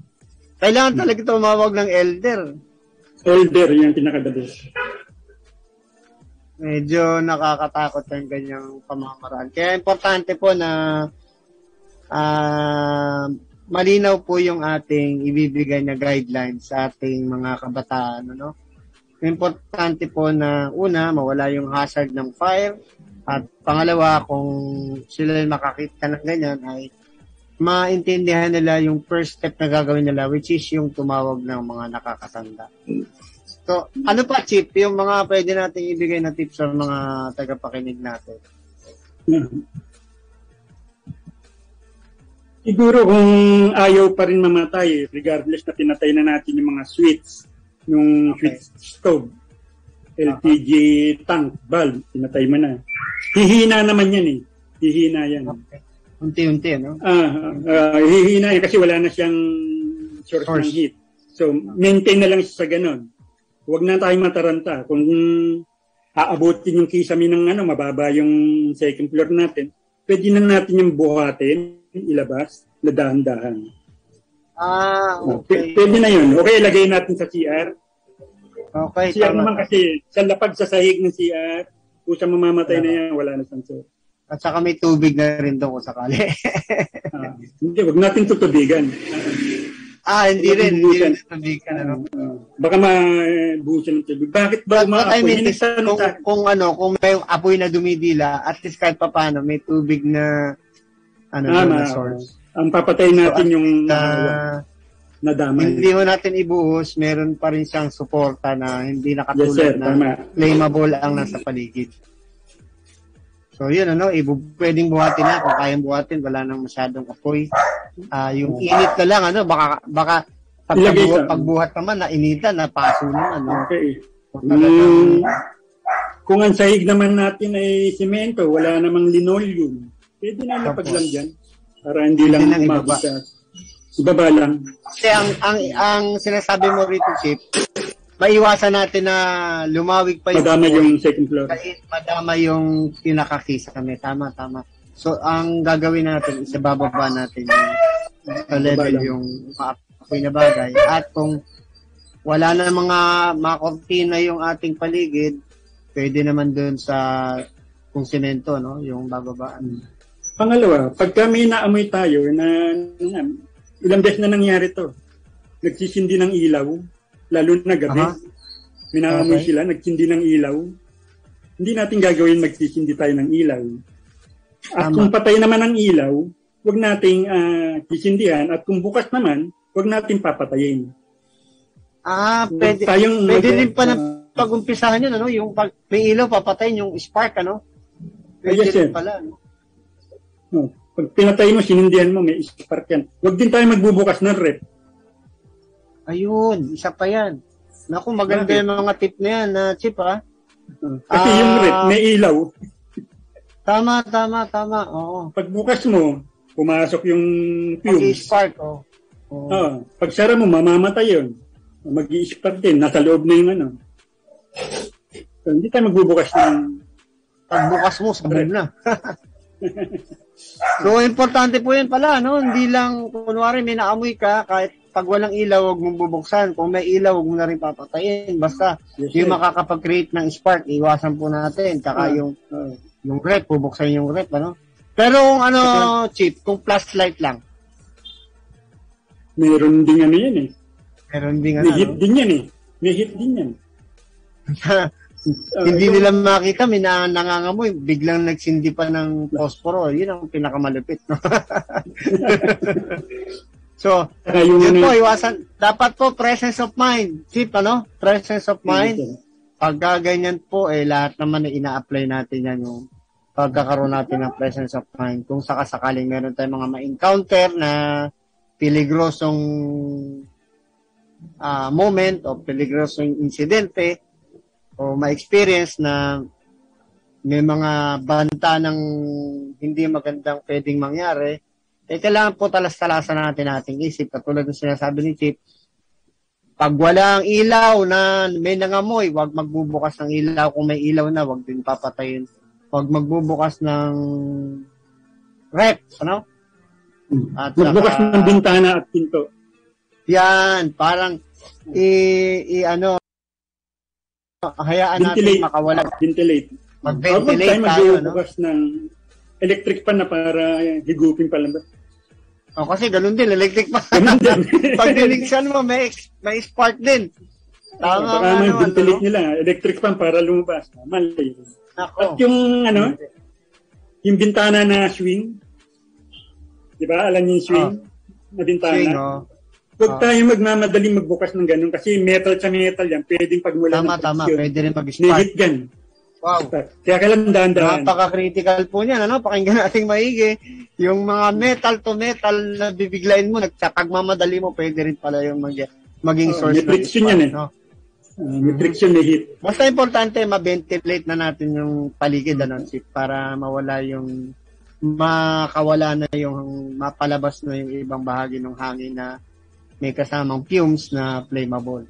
Kailangan talaga tumawag ng elder. Elder, yung pinakadabos. Medyo nakakatakot yung ganyang pamamaraan. Kaya importante po na ah malinaw po yung ating ibibigay na guidelines sa ating mga kabataan. Ano? Importante po na una, mawala yung hazard ng fire. At pangalawa, kung sila makakita ng ganyan ay maintindihan nila yung first step na gagawin nila which is yung tumawag ng mga nakakatanda. So, ano pa, Chip, yung mga pwede nating ibigay na tips sa mga tagapakinig natin? Siguro kung ayaw pa rin mamatay, regardless na pinatay na natin yung mga switch, yung Okay. switch stove, LPG tank, valve, pinatay mo na. Hihina naman yan eh. Hihina yan. Okay. Unti-unti, no? Ah, ah, hihina yan kasi wala na siyang source, Source. ng heat. So, maintain na lang siya sa ganun. Huwag na tayong mataranta. Kung aabutin yung kisame ng ano, mababa yung second floor natin, pwede na natin yung buhatin, ilabas, na dahan-dahan. Ah, P- okay. Pwede na yun. Okay, lagay natin sa CR. Okay, CR naman tama. kasi, sa lapag sa sahig ng CR, kung siya mamamatay na yan, wala na siyang source. At saka may tubig na rin doon kung sakali. Ah, hindi, wag natin tutubigan. ah, hindi rin. Hindi rin tubig ka, ano? Ah, baka mabuhusan ng tubig. Bakit ba what I umaapoy? mean is, kung, kung ano, kung may apoy na dumidila, at least kahit pa paano, may tubig na, ano, Ah, na source. Ang papatay natin So, yung Na, nadamay. hindi mo natin ibuhos, meron pa rin siyang suporta na hindi Yes, nakatulad sir. na Tama. flammable ang nasa paligid. So, yun, ano, ibu pwedeng buhatin na. Kung kayang buhatin, wala nang masyadong apoy. Ah, yung init na lang, ano, baka, baka, pag pagbuhat, pagbuhat naman, nainitan, napaso naman, no? Okay. So, talagang, Mm, kung ang sahig naman natin ay simento, wala namang linoleum, pwede na lang dyan. Para hindi lang nang umabot ibaba. sa ibaba lang. Kasi ang, ang, ang sinasabi mo rito, Chip, maiwasan natin na lumawig pa yung Madama apoy. yung second floor. Kahit madama yung pinakakisame. Tama, tama. So, ang gagawin natin, is bababa natin yung sa level yung maapoy na bagay. At kung wala na mga mga kortina yung ating paligid, pwede naman doon sa kung semento, no? Yung bababaan. Pangalawa, pagka may naamoy tayo na, na ilang beses na nangyari to, nagsisindi ng ilaw, lalo na gabi. Naamoy Okay. sila, nagsindi ng ilaw. Hindi natin gagawin magsisindi tayo ng ilaw. At Tama. kung patay naman ang ilaw, huwag nating ah, sisindihan. At kung bukas naman, huwag nating papatayin. Ah, pwede, Tayong pwede mag- rin pa na ah, pag-umpisahan yun, ano? Yung pag may ilaw, papatayin yung spark, ano? Pwede Yes, rin pala, ano? no, pag pinatay mo, sinindihan mo, may spark yan. Huwag din tayo magbubukas ng rep. Ayun, isa pa yan. Naku, maganda yung mga tip na yan, na chip, ha? Uh, Kasi Ah. yung rep, may ilaw. Tama, tama, tama. Oo. Pag bukas mo, pumasok yung fumes. Mag-spark, oh. Oo. Oh, pag sara mo, mamamatay yun. mag spark din. Nasa loob na yung ano. So, hindi tayo magbubukas ng... Pagbukas mo, sabog na. so, importante po yan pala, no? Hindi lang, kunwari may naamoy ka, kahit pag walang ilaw, huwag mong bubuksan. Kung may ilaw, huwag mo na rin papatayin. Basta, Yes, yung makakapag-create ng spark, iwasan po natin. Tsaka Ah. yung, Oh, yung rep, bubuksan yung rep, ano? Pero kung ano, chip, kung flashlight lang, meron din ano yan eh. meron din May ano, hit no? din yan eh. May hit din yan. Ah, hindi nila makita, may na, nangangamoy, biglang nagsindi pa ng posporo. Yun ang pinakamalupit. No? so, Saka yung yun ano, po, iwasan. Dapat po, presence of mind. Chip, ano? Presence of mind. Pagka ganyan po, eh, lahat naman na ina-apply natin yan yung pagkakaroon natin ng presence of mind. Kung sakasakaling meron tayong mga ma-encounter na peligrosong ah, moment o peligrosong insidente o ma-experience na may mga banta ng hindi magandang pwedeng mangyari, eh kailangan po talas-talasan natin ating isip. Katulad ng sinasabi ni Chip, pag walang ilaw na may nangamoy, wag magbubukas ng ilaw. Kung may ilaw na, wag din papatayin. Wag magbubukas ng rep, ano? At Magbukas saka- ng bintana at pinto. yan, parang i, i ano, hayaan natin Ventilate. makawala. Ventilate. Mag-ventilate tayo, no? magbubukas ng electric pan na para higupin pa lang ba? O, kasi ganun din, electric pa. Ganun din. Pag diniksan mo, may, may spark din. Tama Baka nga may naman, ventilate no? nila. Electric pan para lumabas. Mali. Nako. At yung ano, yung bintana na swing, di ba? Alam niyo yung swing na bintana? Ah. Swing, oh. Huwag Ah. tayo magmamadaling magbukas ng ganun kasi metal sa metal yan. Pwedeng pagmula Tama, ng tama. Pwede rin May mag-spark. hit yan. Wow. Kaya kailangan dahan-dahan. Napaka-critical po niyan, ano? Pakinggan natin maigi. Yung mga metal to metal na bibiglayin mo, nagpagmamadali mo, pwede rin pala yung mag maging Oh, source spark, yan eh. no? Uh, may hit. Basta importante, ma-ventilate na natin yung paligid, ano, Chip, para mawala yung makawala na yung mapalabas na yung ibang bahagi ng hangin na may kasamang fumes na flammable.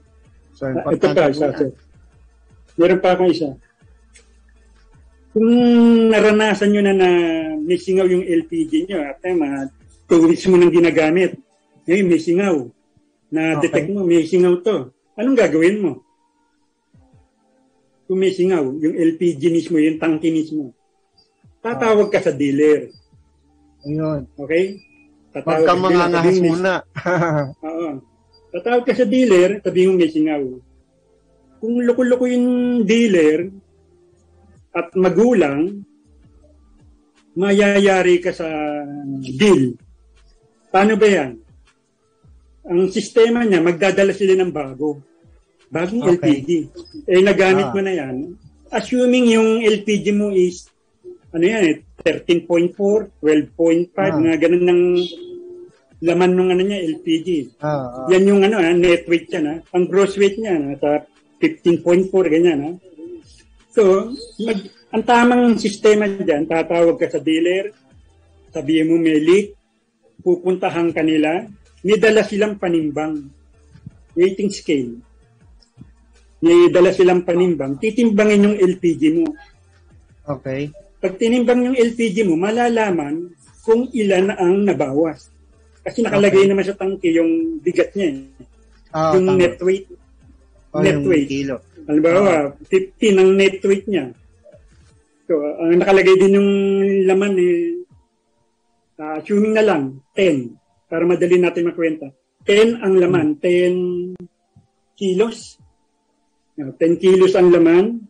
So, Ah, Ito importante pa, po isa. Meron pa akong isa. Kung naranasan nyo na na may singaw yung LPG nyo, at mga two weeks mo nang ginagamit, ngayon may singaw, na detect Okay. mo, may singaw to. Anong gagawin mo? Kung may singaw, yung LPG mismo, yung tangke mismo, tatawag ka sa dealer. Ayun. Okay? Tatawag kang ka sa dealer, mga may- muna. Oo. Tatawag ka sa dealer, sabihin mo may singaw. Kung loko-loko yung dealer at magulang, mayayari ka sa deal. Paano ba yan? Ang sistema niya, magdadala sila ng bago. Bagong Okay. LPG. Eh, nagamit Ah. mo na yan. Assuming yung LPG mo is, ano yan eh, 13.4, 12.5, Ah. mga ganun ng laman ng ano niya, LPG. Ah, ah. Yan yung ano, ah, net weight yan. ah. Ang gross weight niya, nasa 15.4, ganyan. ah. So, mag, ang tamang sistema dyan, tatawag ka sa dealer, sabihin mo may leak, pupuntahan ka nila, may dala silang panimbang, weighting scale. May dala silang panimbang, titimbangin yung LPG mo. Okay. Pag tinimbang yung LPG mo, malalaman kung ilan ang nabawas. Kasi nakalagay Okay. naman sa tangke yung bigat niya. eh. Ah, yung tama. net weight. O, net yung weight. kilo. Halimbawa, 15 ang net weight niya. So, ang nakalagay din yung laman eh, uh, assuming na lang, 10, para madali natin makwenta. 10 ang laman, 10 kilos. 10 kilos ang laman.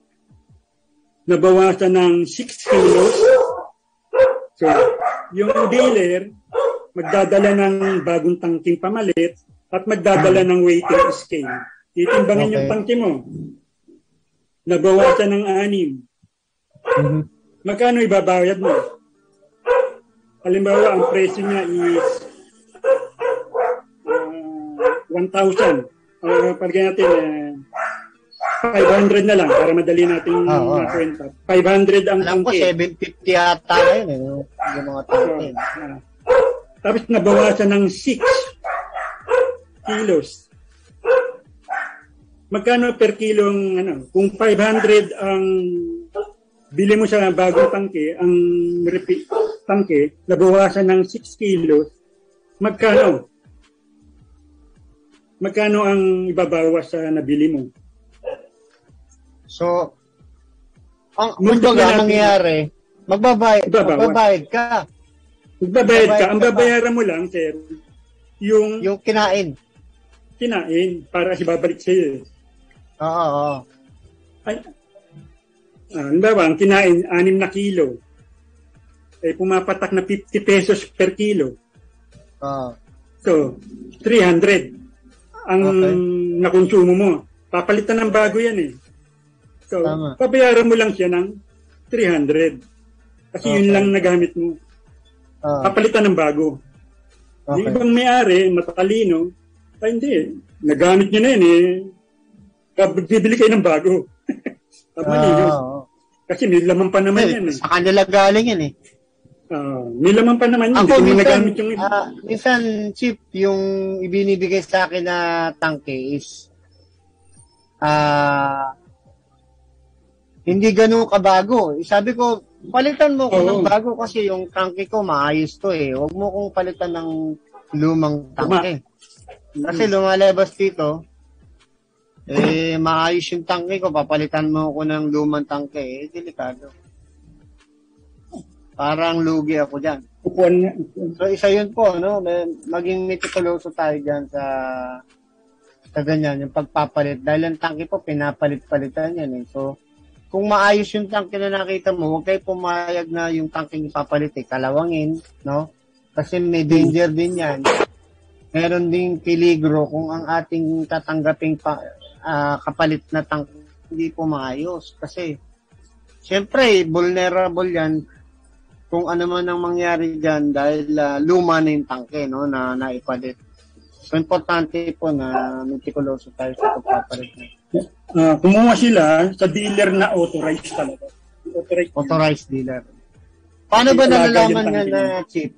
Nabawasan ng 6 kilos. So, yung dealer, magdadala ng bagong tangking pamalit at magdadala ng weighting scale. Titimbangin okay. yung tangke mo. Nabawasan ng anim. Mm-hmm. Magkano ibabayad mo? Halimbawa, ang presyo niya is uh, 1,000. Uh, Pagkaya natin, uh, 500 na lang para madali natin oh, oh. makwenta. 500 ang Alam tangke. Alam ko, 750 yata yun. Eh, yung mga tangke. So, uh, tapos nabawasan ng 6 kilos. Magkano per kilo ang ano? Kung 500 ang bili mo sa bagong tangke, ang repeat tangke, nabawasan ng 6 kilos, magkano? Magkano ang ibabawas sa nabili mo? So, ang kumbaga mangyayari, magbabayad, magbabayad ka. Magbabayad ka. Ang babayaran mo lang, sir, yung... Yung kinain. Kinain para ibabalik sa'yo. Oo, oo. Ay, ah, ba, ang kinain, 6 na kilo. Eh, pumapatak na 50 pesos per kilo. Oo. So, 300 ang okay. nakonsumo mo. Papalitan ng bago yan eh. So, Tama. pabayaran mo lang siya ng 300. Kasi okay. yun lang nagamit mo. Uh, Papalitan ng bago. Okay. Yung ibang may-ari, matalino, ay hindi. Nagamit niya na yun eh. Bibili kayo ng bago. Malino. Uh, Kasi may laman pa naman eh, yan eh. Sa kanila galing yan eh. Uh, may laman pa naman yun. Ako, minsan, nagamit yung. Uh, minsan, Chip, yung ibinibigay sa akin na tangke is ah uh, hindi ganun kabago. Sabi ko, palitan mo ko ng bago kasi yung tangke ko maayos to eh. Huwag mo kong palitan ng lumang tangke. Kasi lumalabas dito, eh, maayos yung tangke ko, papalitan mo ko ng lumang tangke, eh, delikado. Parang lugi ako dyan. So, isa yun po, no? Maging meticuloso tayo dyan sa sa ganyan, yung pagpapalit. Dahil ang tangke po, pinapalit-palitan yan eh. So, kung maayos yung tangke na nakita mo, huwag kayo pumayag na yung tangke yung papalit eh, kalawangin, no? Kasi may danger din yan. Meron ding peligro kung ang ating tatanggaping pa, uh, kapalit na tangke hindi po maayos. Kasi, syempre, vulnerable yan kung ano man ang mangyari dyan dahil uh, luma na yung tangke no, na naipalit. So, importante po na meticuloso tayo sa pagpapalit uh, kumuha sila sa dealer na authorized talaga. Authorized, authorized dealer. Paano ba nalalaman na na chip?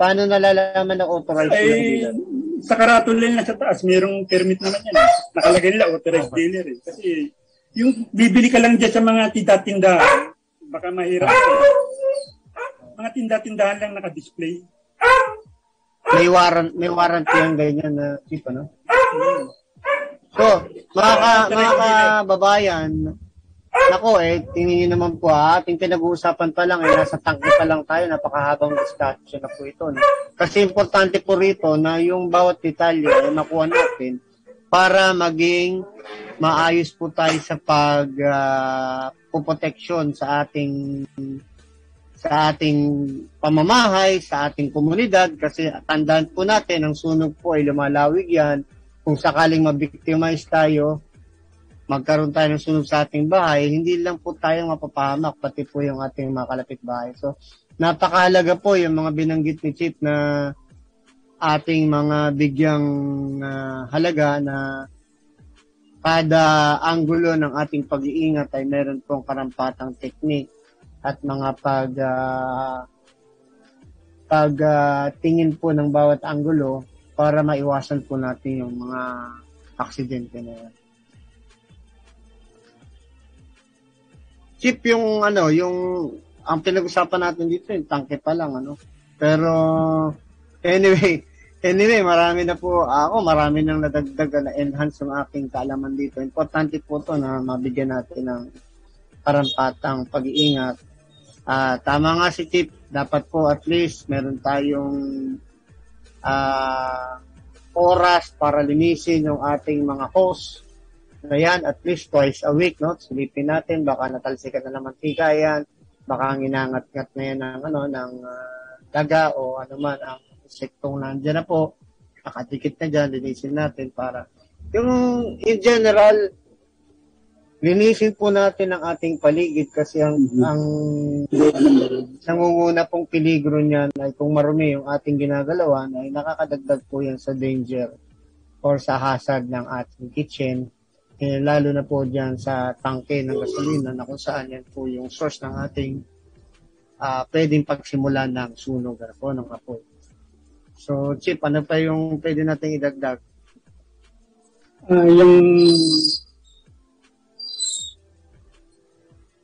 Paano nalalaman na authorized Ay, dealer? Sa karatol lang na sa taas, mayroong permit naman yan. Nakalagay nila authorized okay. dealer. Eh. Kasi yung bibili ka lang dyan sa mga tinda-tinda, baka mahirap. Mga tinda-tindahan lang naka-display. May warrant, may warranty yung ganyan na chip, ano? Hmm. So, mga, ka, mga kababayan, Nako eh, tingin naman po ha, ating pinag-uusapan pa lang, eh, nasa tangke pa lang tayo, napakahabang discussion na po ito. No? Kasi importante po rito na yung bawat detalye ay makuha natin para maging maayos po tayo sa pag uh, protection sa ating sa ating pamamahay, sa ating komunidad kasi tandaan po natin ang sunog po ay lumalawig yan kung sakaling mabiktimize tayo, magkaroon tayo ng sunog sa ating bahay, hindi lang po tayong mapapahamak, pati po yung ating mga kalapit bahay. So, napakahalaga po yung mga binanggit ni Chief na ating mga bigyang uh, halaga na kada anggulo ng ating pag-iingat ay meron pong karampatang teknik at mga pag uh, pag uh, tingin po ng bawat anggulo para maiwasan po natin yung mga aksidente na yan. Chip yung ano, yung ang pinag-usapan natin dito yung tangke pa lang ano. Pero anyway, Anyway, marami na po, ako marami nang nadagdag na enhance yung aking kaalaman dito. Importante po to na mabigyan natin ng parampatang pag-iingat. Uh, tama nga si Tip, dapat po at least meron tayong uh, oras para linisin yung ating mga hose na yan at least twice a week, no? Silipin natin, baka natalsikan na naman tika yan, baka nginangat-ngat na yan ng, ano, ng uh, daga o ano man ang insektong nandiyan na po, nakadikit na dyan, linisin natin para yung in general, linisin po natin ang ating paligid kasi ang, mm-hmm. ang nangunguna pong peligro niyan ay kung marumi yung ating ginagalawan ay nakakadagdag po yan sa danger or sa hazard ng ating kitchen eh, lalo na po dyan sa tangke ng gasolina na kung saan yan po yung source ng ating uh, pwedeng pagsimulan ng sunog po ng apoy. So, Chip, ano pa yung pwede natin idagdag? Uh, yung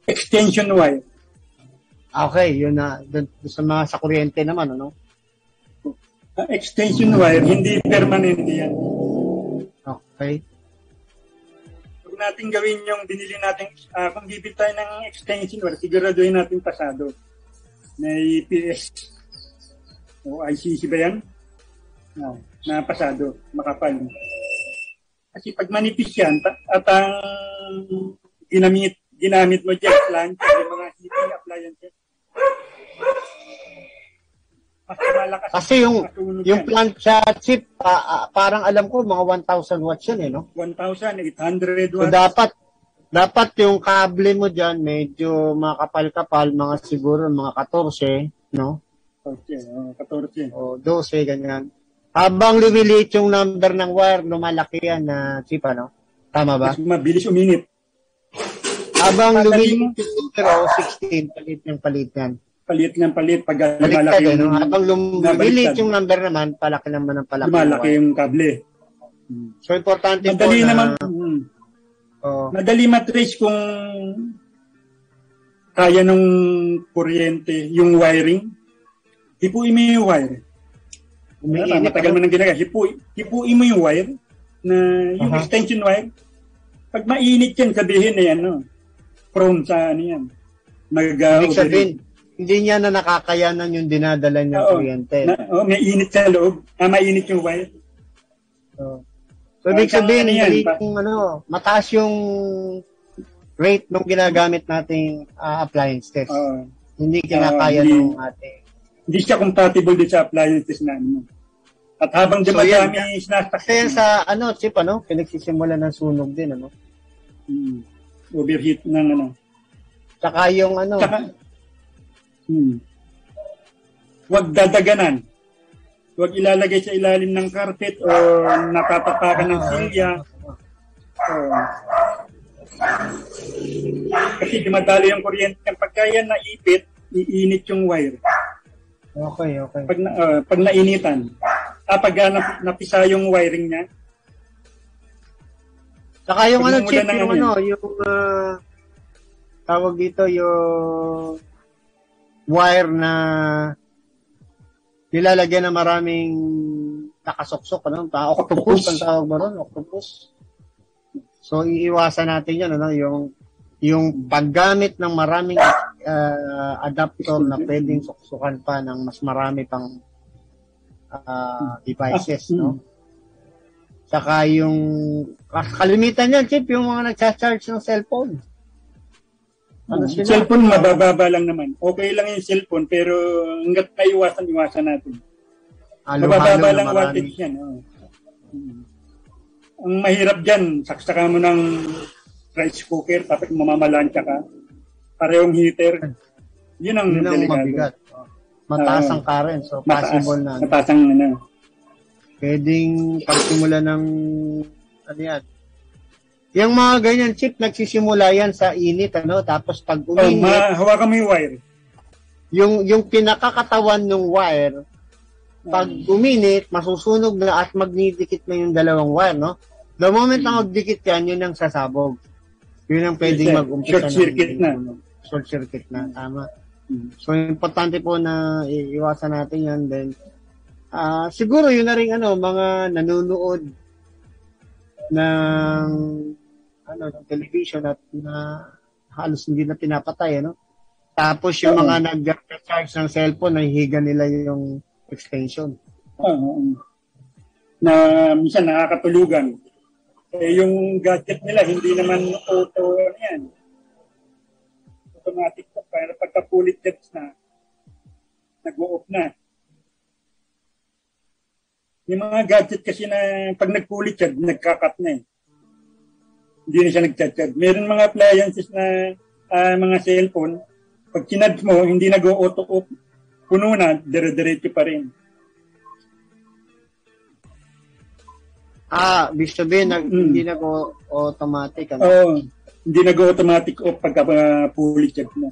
extension wire. Okay, yun na. Dun, sa mga sa kuryente naman, ano? Uh, extension wire, hindi permanent yan. Okay. Natin gawin yung binili natin, uh, kung bibili tayo ng extension wire, siguraduhin natin pasado. May PS o ICC ba yan? No, na pasado, makapal. Kasi pag manipis yan, at ang ginamit, ginamit mo dyan, plant, yung mga heating appliances, mas malakas. Kasi yung, yung plant sa chip, uh, uh, parang alam ko, mga 1,000 watts yan eh, no? 1,800 watts. So dapat, dapat yung kable mo dyan, medyo makapal-kapal, mga siguro mga 14, no? 14, oh, 14. O 12, ganyan. Habang lumiliit yung number ng wire, lumalaki yan na chip, ano? Tama ba? Mas mabilis uminit. Habang lumiliit yung number, oh, 16, palit ng palit yan. Palit ng palit. Pag lumalaki yung... No? Habang lumiliit yung number naman, palaki naman ang palaki. Lumalaki yung kable. So, importante Madali po na... naman, hmm. oh. Madali matrace kung kaya nung kuryente, yung wiring, hipuin mo yung wire. Umiinit, matagal mo nang ginagawa. Hipu, hipuin mo yung wire na yung uh-huh. extension wire. Pag mainit yan, sabihin na yan, no? Prone sa ano yan. Mag, uh, Ibig sabihin, hindi niya na nakakayanan yung dinadala niya Oo, kuryente. Na, oh, may init sa loob. Ah, mainit yung wire. So, so ibig sabihin, ano yan, yung, ano, mataas yung rate ng ginagamit nating uh, appliances. Uh, hindi kinakaya uh, ng ating hindi siya compatible din sa appliances na ano. At habang so, dumadami yan, sinastak. Kaya sa ano, chip ano, pinagsisimula ng sunog din ano. Hmm. Overheat ng ano. Tsaka yung ano. Tsaka, hmm. Huwag dadaganan. Huwag ilalagay sa ilalim ng carpet o natatapakan ng silya. Oh. Kasi dumadali yung kuryente. Pagka yan naipit, iinit yung wire. Okay, okay. Pag, na, uh, pag nainitan, ah, pag uh, napisa yung wiring niya. Saka yung ano, chip, yung ano, yung uh, tawag dito yung wire na nilalagyan ng maraming nakasoksok, ano? Ta octopus ang tawag ba ron? Octopus. So, iiwasan natin yan, ano? Yung yung paggamit ng maraming uh, adapter na pwedeng suksukan pa ng mas marami pang uh, devices, no? Saka yung kalimitan niyan, Chip, yung mga nagcha-charge ng cellphone. Ano sila? Cellphone, mabababa lang naman. Okay lang yung cellphone, pero hanggat maiwasan, iwasan natin. Halo, mabababa lang wattage yan. Oh. Ang mahirap dyan, saksakan mo ng rice cooker, tapos mamamalansya ka. Parehong heater. Yun ang, Yun ang mabigat. Mataas ang current, so possible mataas, na. Mataas ang ano. Pwedeng pagsimula ng ano yan. Yung mga ganyan chip, nagsisimula yan sa init, ano? Tapos pag uminit... Oh, ma- hawakan mo yung wire. Yung, yung pinakakatawan ng wire, pag hmm. uminit, masusunog na at magdidikit na yung dalawang wire, no? The moment na hmm. magdikit yan, yun ang sasabog. Yun ang pwedeng yes, mag-umpisa. Short circuit na. Short circuit na, tama. So, importante po na iiwasan natin yan. Then, Ah, siguro yun na rin ano, mga nanonood ng ano ng television at na halos hindi na pinapatay ano. Tapos yung mga nag-charge ng cellphone, nahihiga nila yung extension. Oo. na minsan nakakatulugan. Eh, yung gadget nila, hindi naman auto, ano yan, automatic po. Pero pagka jets na, nag-off na. Yung mga gadget kasi na pag nagpulit yan, nagkakat na eh. Hindi na siya nag-chat Meron mga appliances na uh, mga cellphone, pag kinad mo, hindi nag-auto off, puno na, dire-diretso pa rin. Ah, ibig sabihin, nag, mm. hindi nag-automatic. Ano? Oo. Oh, hindi nag-automatic off pagka uh, fully check mo.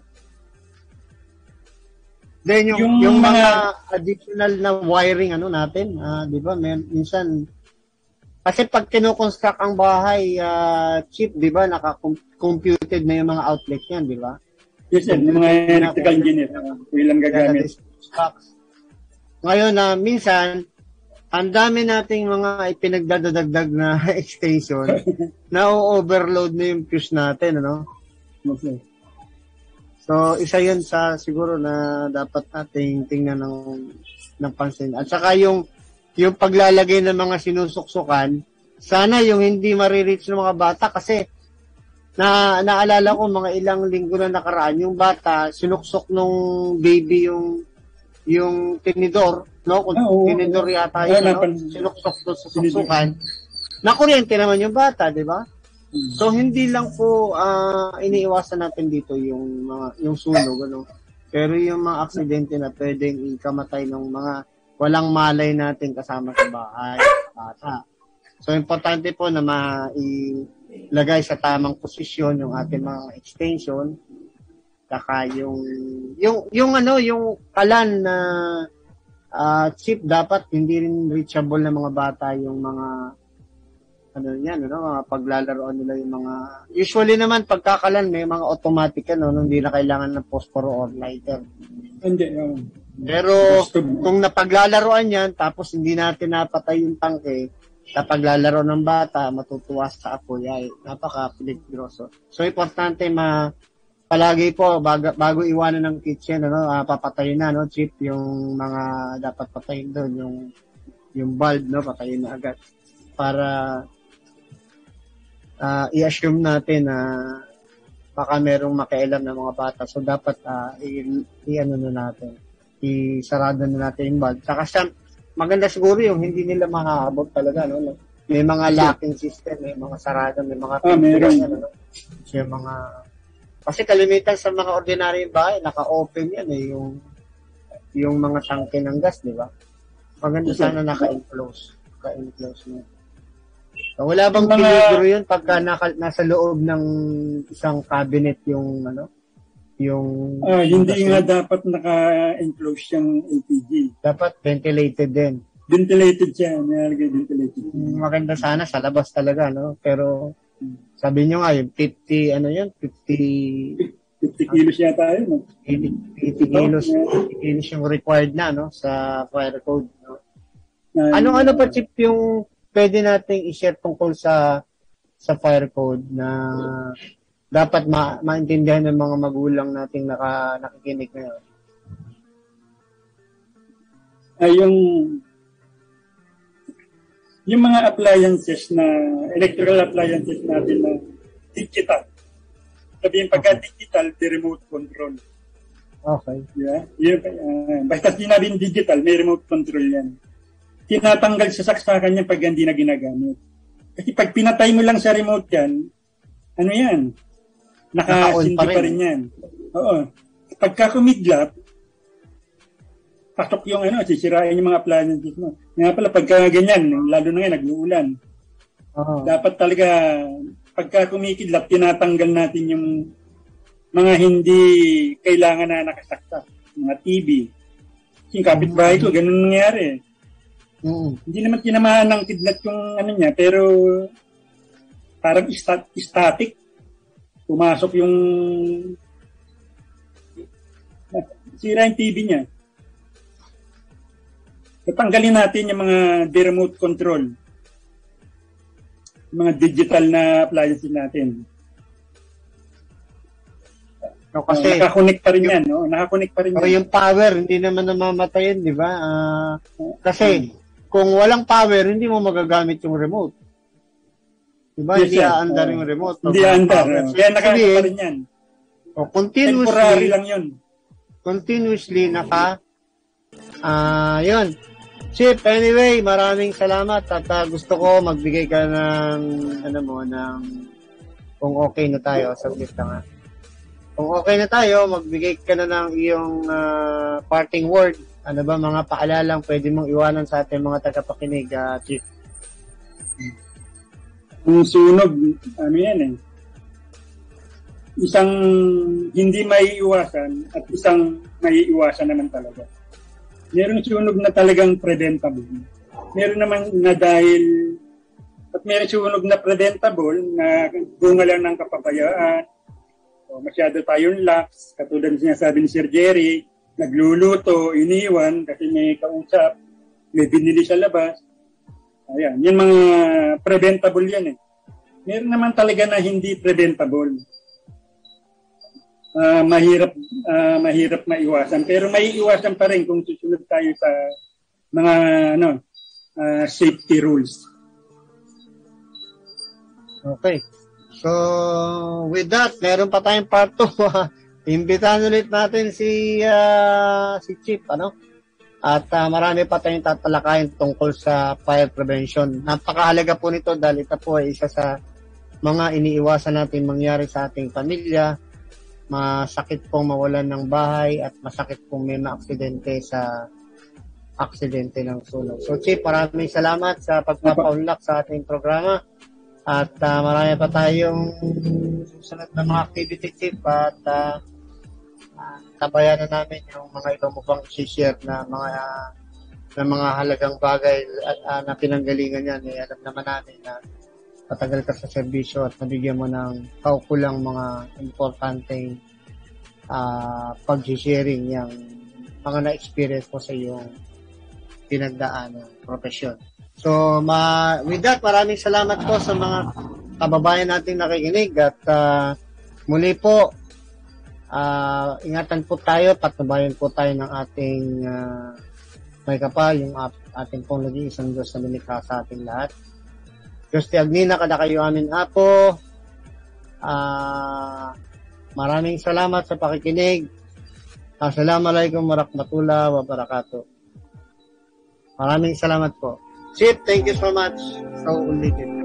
Then yung, yung, yung mga, mga additional na wiring ano natin, uh, 'di ba? May, minsan kasi pag kino-construct ang bahay uh, chip, 'di ba? Naka-computed na yung mga outlet niyan, 'di ba? Yes, sir. Yung mga electrical engineer, ilang gagamit. Ngayon na uh, minsan ang dami nating mga ipinagdadagdag na extension na overload na yung fuse natin, ano? Okay. So, isa yun sa siguro na dapat nating tingnan ng, ng pansin. At saka yung, yung paglalagay ng mga sinusuksukan, sana yung hindi marireach ng mga bata kasi na naalala ko mga ilang linggo na nakaraan yung bata sinuksok nung baby yung yung tinidor no? Kung ah, oo, tinidor yata yun, no? Sinuksok to sa suksukan. Nakuryente naman yung bata, di ba? Hmm. So hindi lang po uh, iniiwasan natin dito yung mga yung sunog ano. Pero yung mga aksidente na pwedeng ikamatay ng mga walang malay natin kasama sa bahay, bata. So importante po na mailagay sa tamang posisyon yung ating mga extension saka yung yung yung ano yung kalan na uh, chip dapat hindi rin reachable ng mga bata yung mga ano yan, ano, mga paglalaroan nila yung mga usually naman pagkakalan may mga automatic ano, hindi na kailangan ng phosphor or lighter. Hindi. Um, Pero kung napaglalaroan yan tapos hindi natin napatay yung tangke, sa paglalaro ng bata, matutuwa sa apoy ay napaka-peligroso. So, importante ma palagi po bago, bago iwanan ng kitchen ano uh, papatayin na no chip yung mga dapat patayin doon yung yung bulb no patayin na agad. Para uh, i-assume natin na uh, baka merong makialam ng mga bata. So dapat uh, i- i-ano na natin isarado na natin yung bulb saka siya, maganda siguro yung hindi nila mahahabot talaga no may mga locking system may mga sarado may mga ah, meron. ano, so, yung mga kasi kalimitan sa mga ordinaryong bahay, naka-open yan eh, yung, yung mga tangke ng gas, di ba? Maganda sana naka-enclose. Naka-enclose mo. So, wala bang mga... peligro yun pagka naka, nasa loob ng isang cabinet yung ano? Yung uh, hindi nga dapat naka-enclose yung LPG. Dapat ventilated din. Ventilated siya, nalagay ventilated. Maganda sana sa labas talaga, no? Pero sabi nyo nga, yung 50, ano yun? 50... 50 kilos yata yun. 80, 80 kilos, 50 kilos yung required na, no? Sa fire code, no? Ano-ano pa, Chip, yung pwede nating i-share tungkol sa sa fire code na dapat ma- maintindihan ng mga magulang nating naka, nakikinig ngayon? Ay, yung yung mga appliances na, electrical appliances natin na digital. Sabihin pagka digital, the remote control. Okay. Yeah. Yun, uh, basta sinabing digital, may remote control yan. Tinatanggal sa saksakan niya pag hindi na ginagamit. Kasi pag pinatay mo lang sa remote yan, ano yan? Nakasindi pa, pa rin yan. Oo. Pagka kumidlat, pasok yung ano, sisirain yung mga appliances mo. Nga pala, pagka ganyan, lalo na ngayon, nag-uulan. Uh-huh. Dapat talaga, pagka kumikidlat, tinatanggal natin yung mga hindi kailangan na nakasakta. Mga TV. Yung kapitbahay ko, ganun nangyari. Mm-hmm. Hindi naman tinamaan ng kidlat yung ano niya, pero parang stat- static. Pumasok yung sira yung TV niya. Tatanggalin natin yung mga remote control. Yung mga digital na appliances natin. No, Kasi, kasi nakakonect pa rin yan, no? Nakakonect pa rin oh, yan. yung power, hindi naman namamatay yun, di ba? Hmm. kasi kung walang power, hindi mo magagamit yung remote. Di ba? Yes, hindi aandar yung remote. Hindi Pag walang andar. power. no? Kaya nakakonect pa rin yan. oh, Temporary continuously, lang yun. continuously naka ah yun Chip anyway maraming salamat at ah, gusto ko magbigay ka ng ano mo ng kung okay na tayo saglit lang ah. kung okay na tayo magbigay ka na ng iyong ah, parting word ano ba mga paalalang pwede mong iwanan sa ating mga tagapakinig ah, Chief Ang sunog, ano yan eh. Isang hindi may iwasan at isang may iwasan naman talaga. Merong sunog na talagang preventable. Meron naman na dahil at meron sunog na preventable na bunga lang ng kapapayaan. O, masyado tayong lax, katulad ng sinasabi ni Sir Jerry, nagluluto, iniwan kasi may kausap, may binili sa labas. Ayan, yung mga preventable yan eh. Meron naman talaga na hindi preventable. Ah, mahirap ah, mahirap maiwasan pero may iwasan pa rin kung susunod tayo sa mga ano ah, safety rules. Okay. So, with that, meron pa tayong part 2. Imbitahan ulit natin si ah, si Chief, ano? At ah, marami pa tayong tatalakayin tungkol sa fire prevention. Napakahalaga po nito dahil ito po ay isa sa mga iniiwasan natin mangyari sa ating pamilya. Masakit pong mawalan ng bahay at masakit pong may maaksidente sa aksidente ng sunog. So Chief, maraming salamat sa pagpapaunlak sa ating programa. At ah, marami pa tayong susunod na mga activity Chief at uh, tabayan na namin yung mga iba mo pang share na mga na mga halagang bagay at ah, na pinanggalingan yan. Eh, alam naman namin na patagal ka sa serbisyo at nabigyan mo ng kaukulang mga importanteng uh, pag-sharing yung mga na-experience mo sa iyong pinagdaan ng profesyon. So, ma with that, maraming salamat po sa mga kababayan nating nakikinig at ah, muli po, ah, ingatan po tayo, patnubayan po tayo ng ating ah, may kapal, yung at- ating pong nag-iisang Diyos na lumikha sa ating lahat. Diyos ti Agnina, kada kayo amin apo. Ah, maraming salamat sa pakikinig. Assalamualaikum warahmatullahi wabarakatuh. Maraming salamat po. Chip, thank you so much. So, ulitin.